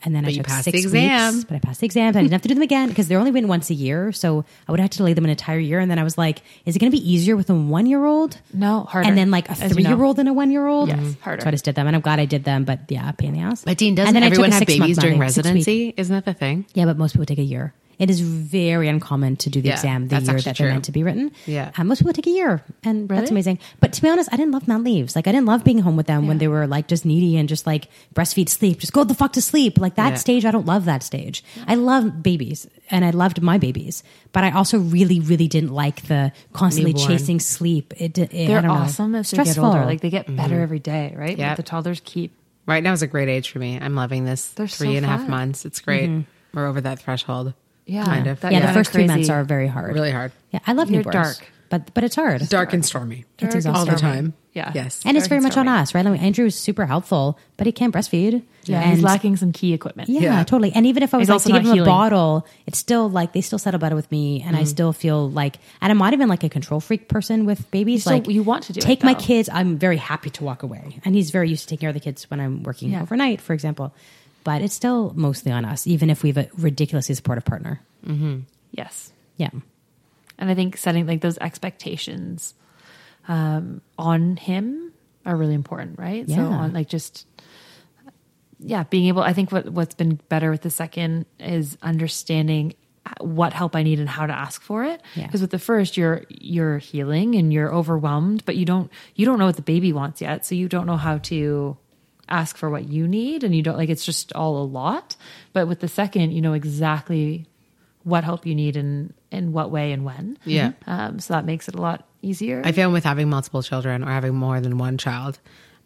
And then I But you took passed six the exam. weeks, but I passed the exams. I didn't have to do them again because they're only been once a year. So I would have to delay them an entire year. And then I was like, is it going to be easier with a one year old? No, harder. And then like a three-year-old and a one year old? Yes, mm-hmm. harder. So I just did them. And I'm glad I did them. But yeah, pain in the ass. But Dean, doesn't then I took everyone have babies during mat leave, six week. residency? Isn't that the thing? Yeah, but most people take a year. It is very uncommon to do the Yeah, exam the year actually that they're meant to be written. Yeah. Uh, most people take a year, and that's amazing. But to be honest, I didn't love mat leaves. Like I didn't love being home with them when they were like just needy and just like breastfeed, sleep, just go the fuck to sleep. Like that Yeah. stage, I don't love that stage. I love babies, and I loved my babies, but I also really, really didn't like the constantly Newborn. chasing sleep. It, it They're don't know. awesome as they get older. Like they get better every day, right? Yep. Like the toddlers keep. Right now is a great age for me. I'm loving this They're three so and a half months. It's great. We're over that threshold. Yeah, Kind of. that- yeah, Yeah. the first three Crazy. months are very hard. Really hard. Yeah, I love You're newborns. dark. but but it's hard. Dark and stormy. It's Dark and exhausting. All the time. Yeah. Yes. And it's very and much on us, right? I mean, Andrew is super helpful, but he can't breastfeed. Yeah, and he's lacking some key equipment. Yeah, Yeah. totally. And even if I was He's like to give not him a bottle, it's still like they still settle better with me, and I mm. still feel like, and I might have been like a control freak person with babies. still- like you want to do it, take my kids. I'm very happy to walk away, and he's very used to taking care of the kids when I'm working Yeah. overnight, for example. But it's still mostly on us, even if we have a ridiculously supportive partner. Yes. Yeah. And I think setting like those expectations um, on him are really important, right? So Yeah. on like just yeah, being able. I think what what's been better with the second is understanding what help I need and how to ask for it. Yeah. Because with the first, you're you're healing and you're overwhelmed, but you don't you don't know what the baby wants yet, so you don't know how to ask for what you need, and you don't like it's just all a lot. But with the second, you know exactly what help you need and in what way and when. Yeah. Um, so that makes it a lot easier. I found with having multiple children or having more than one child,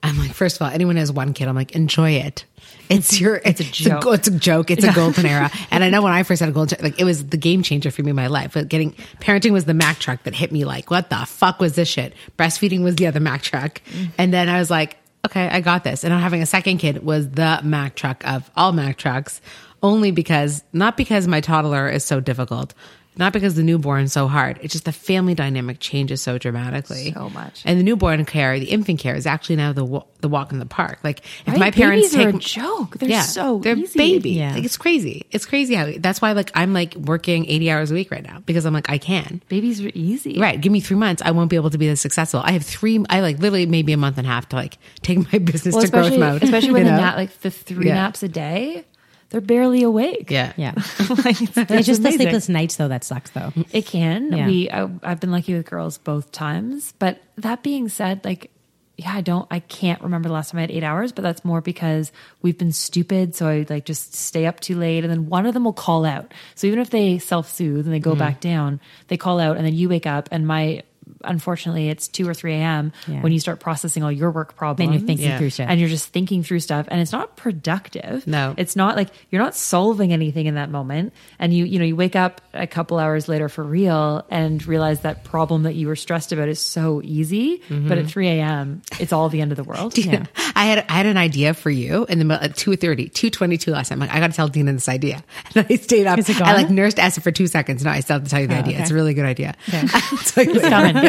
I'm like, first of all, anyone who has one kid, I'm like, enjoy it. It's your, it's, a It's joke. a, it's a joke. It's a golden era. And I know when I first had a golden, like it was the game changer for me in my life. But getting parenting was the Mac truck that hit me like, what the fuck was this shit? Breastfeeding was the other Mac truck. And then I was like, okay, I got this. And having a second kid was the Mac truck of all Mac trucks. Only because, not because my toddler is so difficult. Not because the newborn's so hard. It's just the family dynamic changes so dramatically. So much. And the newborn care, the infant care is actually now the the walk in the park. Like if Right? my parents Babies take a joke. They're so they're easy. baby. Yeah. Like it's crazy. It's crazy how that's why like I'm like working 80 hours a week right now because I'm like I can. Babies are easy. Right. Give me three months. I won't be able to be this successful. I have three, I like literally maybe a month and a half to like take my business Well, to growth mode. especially when you the nap, like the three Yeah. naps a day, they're barely awake. Yeah. Yeah. like, it's, It's just the amazing. sleepless nights though that sucks though. It can. Yeah. We I, I've been lucky with girls both times, but that being said, like yeah, I don't I can't remember the last time I had 8 hours, but that's more because we've been stupid, so I like just stay up too late and then one of them will call out. So even if they self-soothe and they go mm. back down, they call out and then you wake up and my unfortunately it's 2 or 3 a.m. Yeah. when you start processing all your work problems Then you're thinking Yeah. through shit. and you're just thinking through stuff and it's not productive No. it's not like you're not solving anything in that moment and you you know you wake up a couple hours later for real and realize that problem that you were stressed about is so easy but mm-hmm. at 3 a.m it's all the end of the world Yeah. I had I had an idea for you in the middle at 2.30, 2.22 last time. I'm like, I got to tell Dina this idea. And I stayed up. I like nursed Essa for two seconds. No, I still have to tell you the Oh, idea. okay. It's a really good idea. It's like-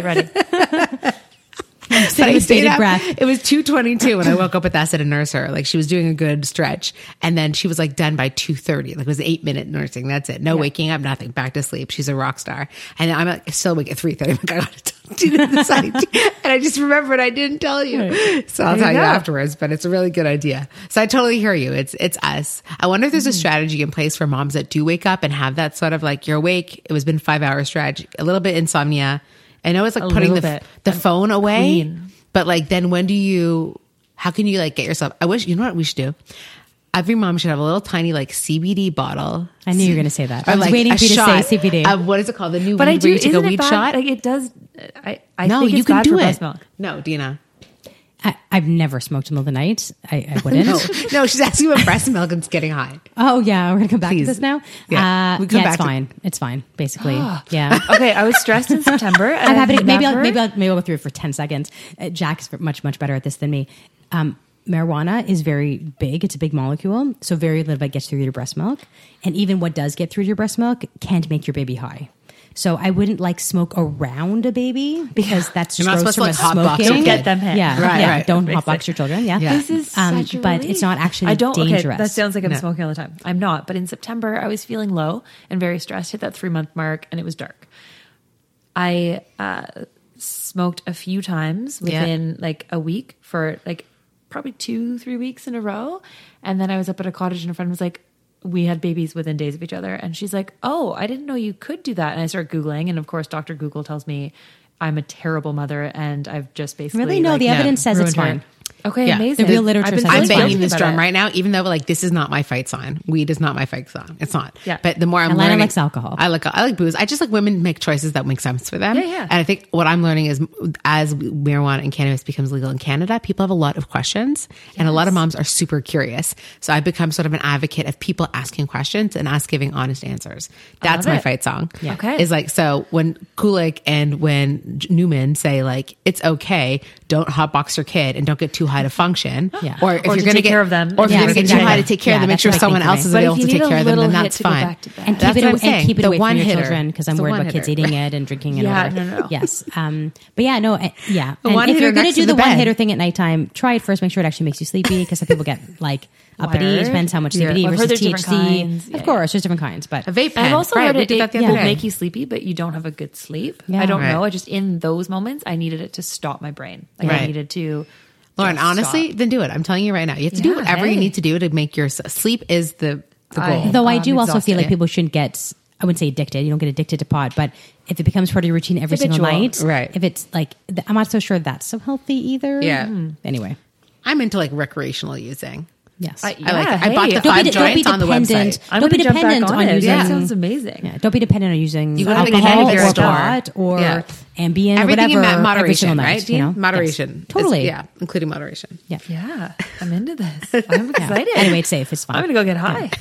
it's coming get ready So I with bated breath. It was 222 when I woke up with Essa to nurse her. Like she was doing a good stretch. And then she was like done by 230. Like it was eight minute nursing. That's it. No waking up, nothing. Back to sleep. She's a rock star. And I'm like, still awake at 330. I'm like, I gotta Tina this. And I just remembered I didn't tell you. So I'll There tell you you afterwards, but it's a really good idea. So I totally hear you. It's, it's us. I wonder if there's a mm. strategy in place for moms that do wake up and have that sort of like you're awake. It was been five hour stretch, a little bit insomnia. I know it's like A putting the, the phone away. clean. But like, then when do you? How can you like get yourself? I wish you know what we should do. Every mom should have a little tiny like CBD bottle. I knew you were going to say that. I was like waiting for you to say CBD. What is it called? The new but weed i do where you take a weed bad? shot. like it does i i no, you can do it. No, Dina. I, I've never smoked in the middle of the night. I, I wouldn't. No, no, she's asking about breast milk and getting high. Oh yeah, we're gonna come back Please. to this now. Yeah. uh, We come yeah, back it's to- fine. It's fine, basically. yeah. okay i was stressed in september and I'm happy. To, maybe I'll, maybe I'll maybe I'll go through it for ten seconds. Uh, Jack is much much better at this than me. Um, marijuana is very big. It's a big molecule, so very little of it gets through your breast milk, and even what does get through your breast milk can't make your baby high. So I wouldn't like smoke around a baby because that's You're just not gross supposed from to, a like, hotbox smoking. your Get them hit. Yeah, Right, yeah. right. Don't Basic. hotbox your children. Yeah, Yeah. This is Um, such a but it's not actually I don't. dangerous. Okay, that sounds like I'm No. smoking all the time. I'm not. But in September, I was feeling low and very stressed. Hit that three month mark, and it was dark. I uh, smoked a few times Yeah. within like a week for like probably two, three weeks in a row, and then I was up at a cottage, and a friend was like. We had babies within days of each other. And she's like, Oh, I didn't know you could do that. And I start Googling. And of course, Dr. Google tells me I'm a terrible mother and I've just basically. Really? No, like, the evidence says it's fine. Okay, Yeah. amazing. The real literature been I'm it's feeling fine. banging this drum it. right now, even though like this is not my fight song. Weed is not my fight song. It's not. Yeah. But the more I'm Alana learning, likes alcohol. I like I like booze. I just like women make choices that make sense for them. Yeah, yeah. And I think what I'm learning is as marijuana and cannabis becomes legal in Canada, people have a lot of questions, and a lot of moms are super curious. So I've become sort of an advocate of people asking questions and us giving honest answers. That's my it. fight song. Yeah. Okay. Is like so when Kulik and when Newman say like it's okay, don't hotbox your kid and don't get too high to function. Yeah. Or if Or you're to going take get care of them. or if Yeah, you're going to get too high to take care of them, make sure someone else is But if available you to take care of them. Then that's fine. to and keep it and keep it away from your children because I'm worried about kids eating it and drinking it. Yeah, no, no. Yes, um, but yeah, no, yeah. The And one if you're gonna do the, the one hitter thing at nighttime, try it first. Make sure it actually makes you sleepy because some people get like uppity. It Word. depends how much Yeah. CBD Well, I've versus heard THC. kinds. Yeah, of course, there's different kinds, but A vape pen. I've also right, heard we it, it that will make you sleepy, but you don't have a good sleep. Yeah. I don't Right. know. I just in those moments, I needed it to stop my brain. Like I needed to. Lauren, honestly, stop. then do it. I'm telling you right now. You have to do Yeah, whatever you need to do to make your sleep is the the I- goal. Though I Um, do also feel like people shouldn't get, I wouldn't say addicted. You don't get addicted to pot, but if it becomes part of your routine every single night, Right. If it's like, I'm not so sure that's so healthy either. Yeah. Hmm. Anyway, I'm into like recreational using. Yes. I, I like. yeah, I bought hey, the Don't five be, don't be on the dependent. website. I'm don't be gonna jump back dependent on on, it. using. Yeah, sounds amazing. Yeah, don't be dependent on using You alcohol or your pot or Yeah. Ambien or Everything in whatever every moderation, single night. right? You know, Moderation. Yes. totally. Is- yeah, including moderation. Yeah. Yeah, I'm into this. I'm Yeah. excited. Anyway, it's safe. It's fine. I'm gonna go get high.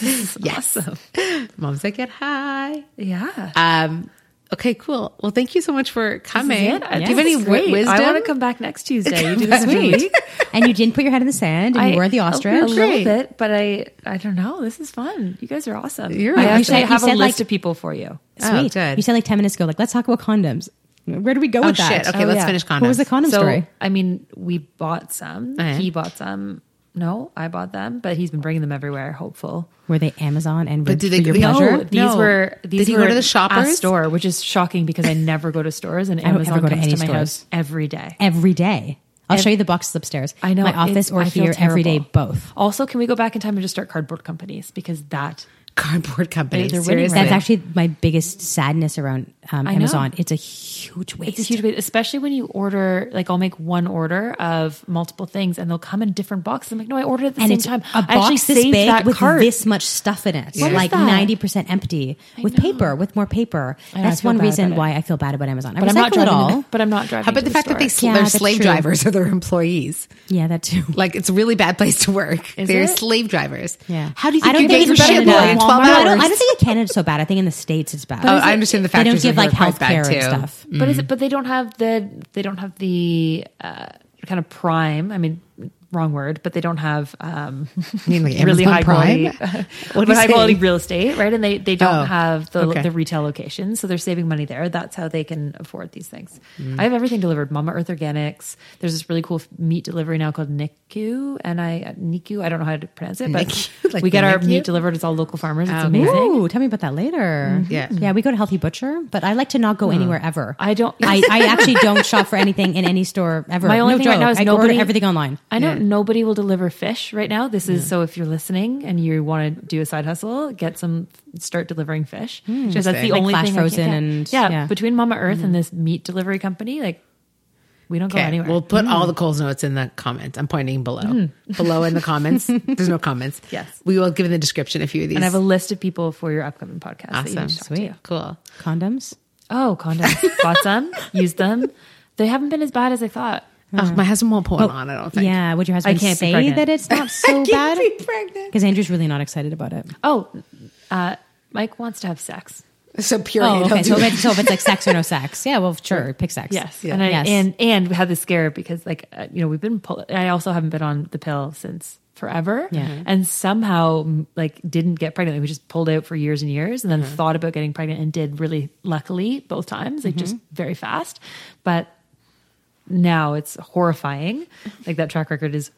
Yes. Awesome. Moms that get high. Yeah. Um, Okay, cool. Well, thank you so much for coming. Yeah, Do you have any great. wisdom? I want to come back next Tuesday. You do this week. and you didn't put your head in the sand and you were the oh, ostrich. A little bit, but I I don't know. This is fun. You guys are awesome. You're I awesome. actually have a list like- of people for you. Oh, Sweet. good. You said like 10 minutes ago, like, let's talk about condoms. Where do we go Oh with that? shit! Okay, Oh, let's yeah. finish condoms. What was the condom so story? I mean, we bought some. Oh, yeah. He bought some. No, I bought them, but he's been bringing them everywhere. Hopeful. Were they Amazon and But did they- your no. pleasure? These No. were these Did he go were to the shoppers? store, which is shocking because I never go to stores and don't ever Amazon go to comes any to my stores. house every day. Every day. I'll show you the boxes upstairs. I know My office or I here every day, both. Also, can we go back in time and just start cardboard companies because that cardboard company? They're winning Seriously. right That's actually my biggest sadness around um, I know. Amazon. It's a huge waste. It's a huge waste, especially when you order. Like, I'll make one order of multiple things, and they'll come in different boxes. I'm like, no, I ordered at the and same it's time. a I actually box this saved big that with cart. this much stuff in it, What is like that? ninety percent empty, with know. paper, with more paper. Know, That's one reason why I feel bad about Amazon. I but I'm not recycle it driving. all. But I'm not driving. How about to the fact that they store. sl- Yeah, they're slave true. drivers or their employees? Yeah, that too. Like it's a really bad place to work. Is they're it? slave drivers. Yeah. How do you think don't you think get your shit Canada. in No, I don't, I don't think in Canada it's so bad. I think in the states it's bad. Oh, I understand the They don't factors give like here are quite healthcare bad, and too. stuff. But is it? But they don't have the. They don't have the uh, kind of prime. I mean, wrong word, but they don't have um, mean like really high Prime? quality, What but you high quality real estate, right? And they they don't Oh, have the okay. the retail locations, so they're saving money there. That's how they can afford these things. Mm. I have everything delivered. Mama Earth Organics. There's this really cool meat delivery now called NICU, and I NICU. I don't know how to pronounce it, but NICU? Like we get our NICU? meat delivered. It's all local farmers. It's Oh, amazing. Ooh, tell me about that later. Yeah. yeah. We go to Healthy Butcher, but I like to not go anywhere ever. I don't- I, I actually don't shop for anything in any store ever. My only no thing joke. right now is I nobody order everything online. I know Yeah. Nobody will deliver fish right now. This is so if you're listening and you want to do a side hustle, get some start delivering fish. Hmm, because that's the Interesting. Like only Flash thing Frozen I can't and- yeah, yeah. between Mama Earth and hmm. this meat delivery company, like we don't go anywhere. we'll put all hmm. the Coles notes in the comments. I'm pointing below. Below in the comments. There's no comments. Yes. We will give in the description a few of these. and I have a list of people for your upcoming podcast. that you awesome. need to talk to. Sweet. Cool. Condoms. Oh, condoms. Bought some, used them. They haven't been as bad as I thought. Oh, my husband won't put one on, I don't think. Yeah, would your husband I can't be say pregnant. that it's not so bad? be pregnant. Because Andrew's really not excited about it. Oh, uh, Mike wants to have sex. So pure. Oh, okay. So if, it's, so if it's like sex or no sex, yeah, well, sure, pick sex. Yes, Yeah. and I, Yes. and and we had this scare because like uh, you know we've been pull- I also haven't been on the pill since forever, Yeah. and somehow m- like didn't get pregnant. We just pulled out for years and years, and then Mm-hmm. thought about getting pregnant and did really luckily both times, like just Mm-hmm. very fast. But now it's horrifying. Like that track record is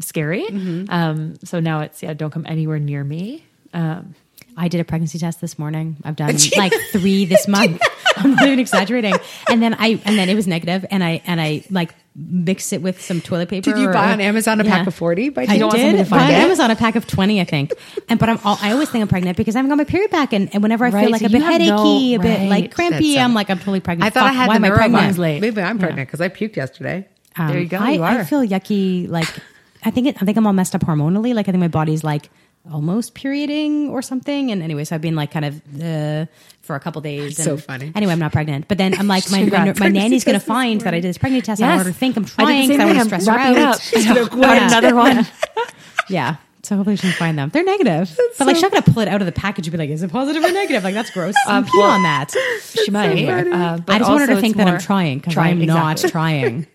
scary. Mm-hmm. Um, so now it's yeah, don't come anywhere near me. Um, I did a pregnancy test this morning. I've done like three this month. I'm not even exaggerating. And then I and then it was negative, and I and I like mixed it with some toilet paper. Did you or- buy on Amazon a pack of 40 by I chance? don't want did to find buy on? Amazon a pack of twenty, I think. And but I'm all, I always think I'm pregnant because I haven't got my period back, and, and whenever I Right, feel like so a bit you have no- headachy, a bit right. like crampy, That's, I'm like I'm totally pregnant. I thought I had why the am I pregnant? late. Maybe I'm pregnant because I puked yesterday. Um, There you go, I, you I feel yucky. Like I think it, I think I'm all messed up hormonally. Like I think my body's like almost perioding or something. And anyway, so I've been like kind of uh, for a couple days. And So funny. Anyway, I'm not pregnant. But then I'm like my my, my nanny's going to find that I did this pregnancy test. I Yes. want her to think I'm trying because I same want to stress her out. I. Got Yeah. another one. Yeah. So hopefully she can find them. They're negative. but like, she's not going to pull it out of the package and be like, is it positive or negative? Like, that's gross. Um, pee well, on that. She might. uh, but I just want her to think that I'm trying because I'm not trying.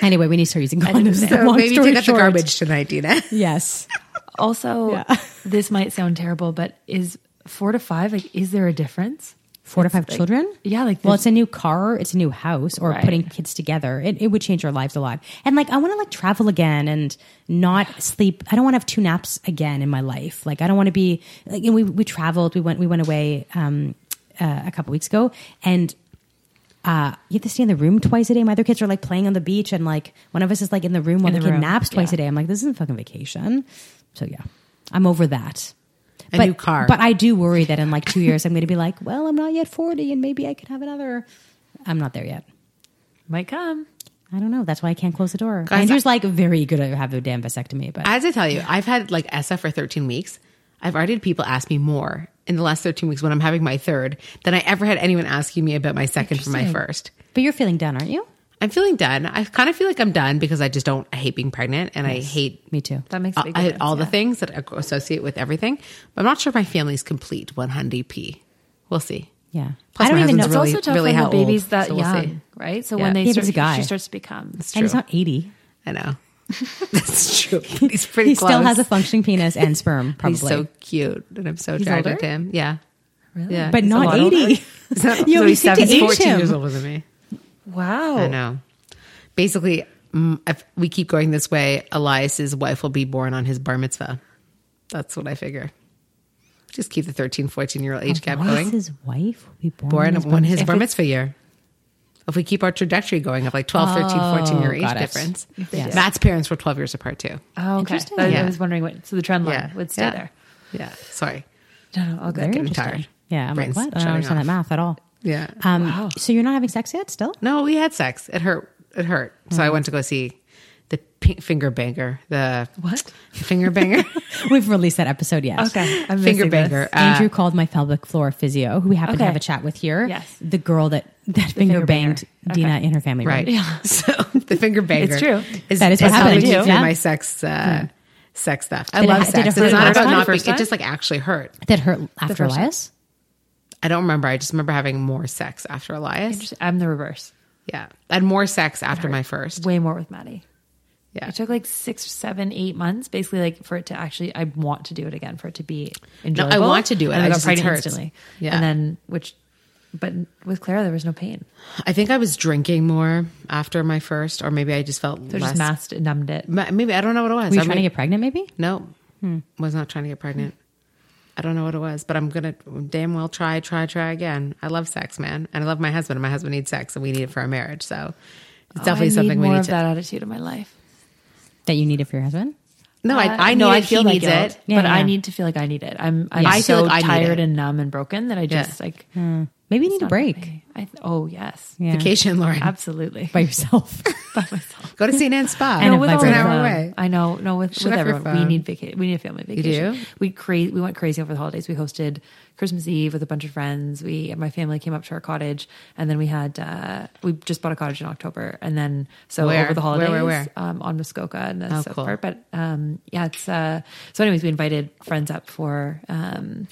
Anyway, we need to start using condoms. So maybe take out the garbage tonight, Dina. Yes. Also, Yeah. this might sound terrible, but is four to five like? Is there a difference? Four to five like- children? Yeah, like well, it's a new car, it's a new house, or Right. putting kids together. It, it would change our lives a lot. And like, I want to like travel again and not sleep. I don't want to have two naps again in my life. Like, I don't want to be. Like, know, we we traveled. We went we went away um, uh, a couple weeks ago, and uh, you have to stay in the room twice a day. My other kids are like playing on the beach, and like one of us is like in the room while In the, the kid room, naps twice yeah. a day. I'm like, this isn't fucking vacation. So yeah, I'm over that. A but, new car. But I do worry that in like two years, I'm going to be like, well, I'm not yet 40 and maybe I could have another. I'm not there yet. might come. I don't know. That's why I can't close the door. Guys, Andrew's like very good at have a damn vasectomy, but As I tell you, I've had like Essa for 13 weeks. I've already had people ask me more in the last 13 weeks when I'm having my third than I ever had anyone asking me about my second for my first. but you're feeling done, aren't you? I'm feeling done. I kind of feel like I'm done because I just don't I hate being pregnant and I hate Me too. That makes a I, big I- difference, all the things that I associate with everything. But I'm not sure if my family's complete 100p. We'll see. Yeah. Plus I don't even know. husband's It's also tough really when the baby's old, that so we'll young, see. right? So Yeah. when they Yeah, start, guy. she starts to become. It's and he's not 80. I know. That's true. He's pretty He close. still has a functioning penis and sperm, probably. He's so cute, and I'm so attracted to him. Yeah, Really? yeah, but not lot older. 80. He's not- You so always he's seem 14 him. years older than me. Wow. I know. Basically, mm, if we keep going this way, Elias's wife will be born on his bar mitzvah. That's what I figure. Just keep the 13, 14 year old age gap going. His wife will be born. Born in his when his bar mitzvah year. If we keep our trajectory going of like 12, 13, 14 year Oh, age got it. difference. Yes. Matt's parents were 12 years apart too. Oh, okay. Interesting. I, Yeah. I was wondering what. So the trend line Yeah. would stay yeah. there. Yeah. Sorry. No, no, all Very good. getting tired. Yeah, I'm Brain's like, what? I don't understand off. that math at all. Yeah. Um, Wow. So you're not having sex yet still? No, we had sex. It hurt. It hurt. So I went to go see the P- finger banger. The What? finger banger. We've released that episode, yes. Okay. I'm finger banger. Uh, Andrew called my pelvic floor physio, who we happen to have a chat with here. Yes. The girl that, that finger, finger banged banger. Dina Okay. in her family right. room. So the finger banger. It's true. Is, That is what happened. Keep Yeah. my sex. Uh, Sex stuff. I Did love did sex. it It's not about not being. It just like actually hurt. That hurt after? Elias? I don't remember. I just remember having more sex after Elias. I'm the reverse. Yeah, I had more sex after my first. Way more with Maddie. Yeah, It took like six, seven, eight months, basically, like for it to actually. I want to do it again for it to be enjoyable. No, I want to do it. And I I got just- pregnant instantly. Yeah. and then which, but with Clara, there was no pain. I think I was drinking more after my first, or maybe I just felt So less. just masked, numbed it. Ma- Maybe I don't know what it was. Were you I trying to get pregnant, maybe? No, hmm. was not trying to get pregnant. I don't know what it was, but I'm gonna damn well try, try, try again. I love sex, man, and I love my husband. and My husband needs sex, and we need it for our marriage. So it's definitely Oh, I need something we more need of to. that attitude in my life. That you need it for your husband? No, Uh, I, I no, need I feel he that needs guilt, it. Yeah, but I need to feel like I need it. I'm, I'm Yeah. I feel so like tired it. and numb and broken that I Yeah. just like Maybe you need a break okay. I th- oh yes, Yeah. Vacation, Lauren. absolutely. by yourself. By myself. Go to St. Anne's Spa. And No, a with it's an hour away. I know. No, with, Shut with everyone, we phone. need vacation. We need a family vacation. do? We cra- We went crazy over the holidays. We hosted Christmas Eve with a bunch of friends. We, my family came up to our cottage, and then we had uh, we just bought a cottage in October, and then so Where? over the Where, holidays, where, where? Um, on Muskoka and the Oh, south cool. part. But um, yeah, it's uh, so. Anyways, we invited friends up for. Um,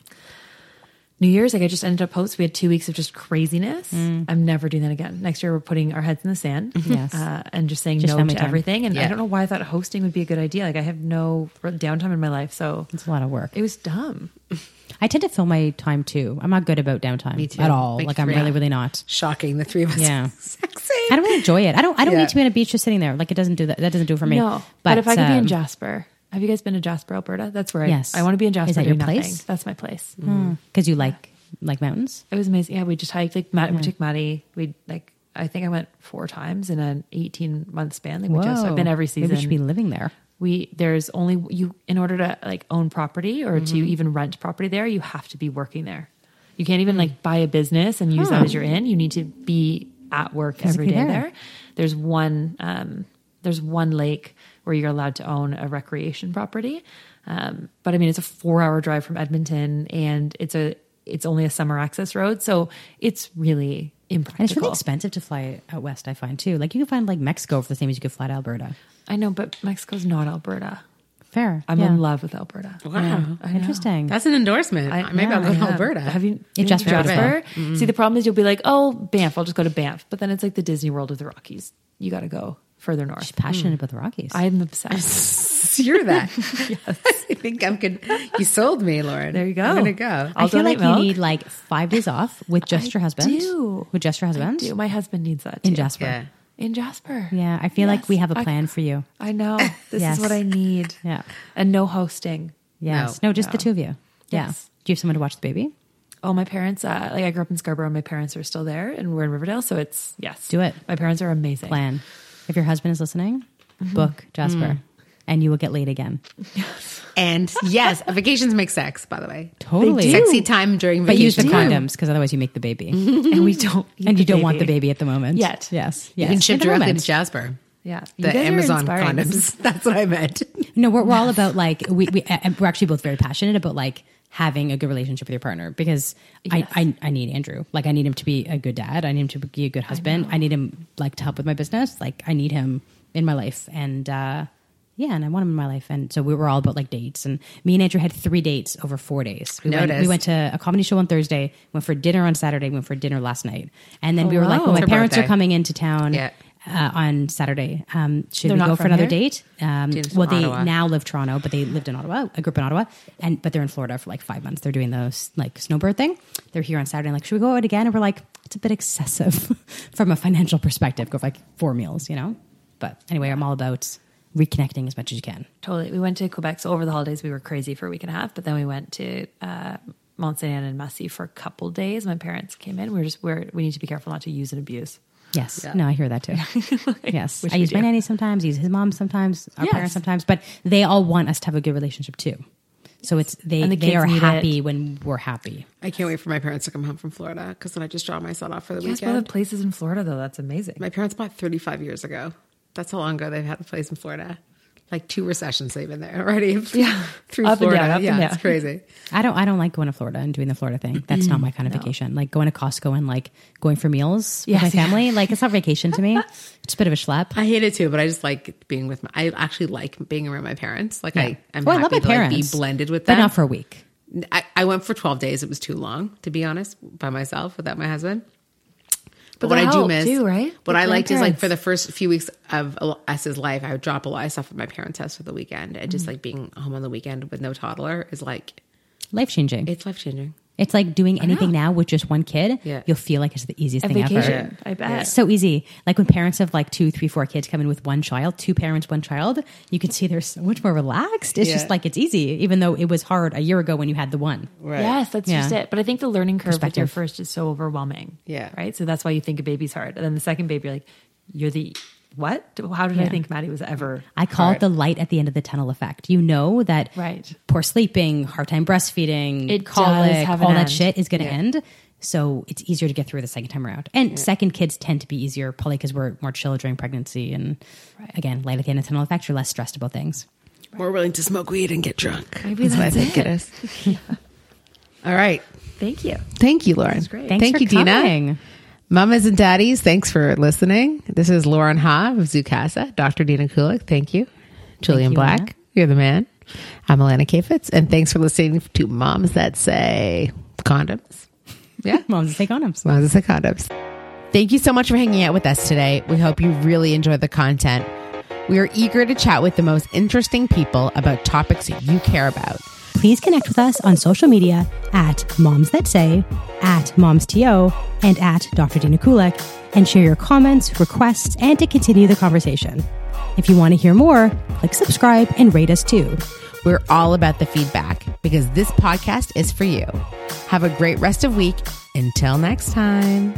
New Year's, like I just ended up post. We had two weeks of just craziness. Mm. I'm never doing that again. Next year, we're putting our heads in the sand, Yes. uh, and just saying Just no to time. everything. And I don't know why I thought hosting would be a good idea. Like I have no downtime in my life, so It's a lot of work. it was dumb. I tend to fill my time too. I'm not good about downtime Me too. at all. Like like I'm three. really, really not. Shocking, the three of us. Yeah. Sexy. I don't really enjoy it. I don't. I don't Yeah. need to be on a beach just sitting there. Like it doesn't do that. That doesn't do it for me. No, but, if I could be in um, Jasper, have you guys been to Jasper, Alberta? That's where Yes. I, I want to be in Jasper. Is that your nothing. place? That's my place. because you like like mountains. It was amazing. Yeah, we just hiked. Like Matt, we took Maddie. We like. I think I went four times in an 18 month span. Like we just. I've been every season. Maybe you should be living there. we there's only you in order to like own property or to Mm-hmm. even rent property there you have to be working there you can't even like buy a business and use that as your in you need to be at work every day there. there. there's one um there's one lake where you're allowed to own a recreation property um but i mean it's a four hour drive from edmonton and it's a it's only a summer access road so it's really And it's really expensive to fly out west. I find too. Like you can find like Mexico for the same as you could fly to Alberta. i know but mexico's not alberta Fair. i'm yeah. in love with alberta Wow. I know. Interesting. That's an endorsement. I- Maybe yeah, I'll go to Alberta. Have you In in Jasper. Jasper? Mm-hmm. See, the problem is you'll be like, oh, Banff. I'll just go to Banff. But then it's like the Disney World of the Rockies. You got to go further north. She's passionate about the Rockies. I'm obsessed. You're that. yes. I think I'm good. You sold me, Lauren. There you go. I'm gonna go. I I'll feel like milk. you need like five days off with just I your husband. do. With just your husband Dude, my husband needs that in. Jasper. Yeah. In Jasper. Yeah, I feel like we have a plan for you. I know. This Yes. is what I need. Yeah. And no hosting. Yes. No, just the two of you. Yeah. Yes. Do you have someone to watch the baby? Oh, my parents, uh, like I grew up in Scarborough my parents are still there and we're in Riverdale. So it's, yes. Do it. My parents are amazing. Plan. If your husband is listening, Mm-hmm. book Jasper, Mm. and you will get laid again. And yes, vacations make sex. By the way, Totally. sexy time during But use the condoms because otherwise you make the baby, And we don't. and you don't want the baby at the moment Yet. Yes. You yes. can ship directly moment. to Jasper. Yeah. The You Amazon condoms. That's what I meant. No, we're, we're all about like we we uh, we're actually both very passionate about like having a good relationship with your partner because Yes. I, I I need Andrew. Like I need him to be a good dad. I need him to be a good husband. I, need him like to help with my business. Like I need him in my life. And uh Yeah, and I want him in my life. And so we were all about like dates. And me and Andrew had three dates over four days. We, went, we went to a comedy show on Thursday, went for dinner on Saturday, went for dinner last night. And then we were like, well, my parents are coming into town Yeah. Uh, on Saturday. Um, should They're we go for another here? date? Um, well, they Ottawa. now live Toronto, but they lived in Ottawa, a group in Ottawa. And but they're in Florida for like five months. They're doing those like snowbird thing. They're here on Saturday. And like, should we go out again? And we're like, it's a bit excessive from a financial perspective. Go for like four meals, you know. But anyway, I'm all about reconnecting as much as you can. Totally. We went to Quebec. So over the holidays, we were crazy for a week and a half. But then we went to uh, Mont Saint Anne and Massif for a couple days. My parents came in. We are just we're, we need to be careful not to use and abuse. Yes. No, I hear that too. yes. I we use my nanny sometimes, use his mom sometimes, our Yes. parents sometimes, but they all want us to have a good relationship too. So it's they And the they kids are need happy it. when we're happy. I can't wait for my parents to come home from Florida because then I just draw my son off for the Yes, one of weekend. the places in Florida though. That's amazing. My parents bought 35 years ago. That's how long ago they've had a place in Florida. Like two recessions they've been there already. Yeah. Through Up Florida. down, yeah, it's crazy. I don't I don't like going to Florida and doing the Florida thing. That's not my kind of vacation. Like going to Costco and like going for meals Yes, with my yeah. family. Like it's not vacation to me. It's a bit of a schlep. I hate it too, but I just like being with my, I actually like being around my parents. Like I, I'm I happy love my to like, parents, be blended with that. but them. not for a week. I, I went for 12 days. It was too long, to be honest, by myself without my husband. But, But what I do miss, too, right? What I liked is like for the first few weeks of S's life, I would drop a lot of stuff at my parents' house for the weekend, and Mm. just like being home on the weekend with no toddler is like Life changing. it's life changing. It's like doing anything now with just one kid. Yeah. You'll feel like it's the easiest A thing ever. vacation, I bet. It's so easy. Like when parents have like two, three, four kids come in with one child, two parents, one child, you can see they're so much more relaxed. It's Yeah. just like it's easy, even though it was hard a year ago when you had the one. Right. Yes, that's Yeah. just it. But I think the learning curve with your first is so overwhelming. Yeah. Right. So that's why you think a baby's hard. And then the second baby, you're like, you're the what? How did I think Maddie was ever? I call it the light at the end of the tunnel effect. You know that Right. poor sleeping, hard time breastfeeding, It does colic, have all that end. shit is going to end. So it's easier to get through the second time around. And second kids tend to be easier, probably because we're more chill during pregnancy. And again, light at the end of the tunnel effect, you're less stressed about things. More willing to smoke weed and get drunk. Maybe what I that's think it. it is. All right. Thank you. Thank you, Lauren. great. Thanks Thank for you, Dina. coming. Mamas and daddies, thanks for listening. This is Lauren Haw of Zoocasa, Dr. Dina Kulik. Thank you. Julian you, Black, Anna. you're the man. I'm Alana Kayfetz, and thanks for listening to Moms That Say Condoms. Yeah, Moms That Say condoms. Moms That Say Condoms. Thank you so much for hanging out with us today. We hope you really enjoyed the content. We are eager to chat with the most interesting people about topics you care about. Please connect with us on social media at Moms That Say, at MomsTO, and at Dr. Dina Kulik, and share your comments, requests, and to continue the conversation. If you want to hear more, click subscribe and rate us too. We're all about the feedback because this podcast is for you. Have a great rest of week. Until next time.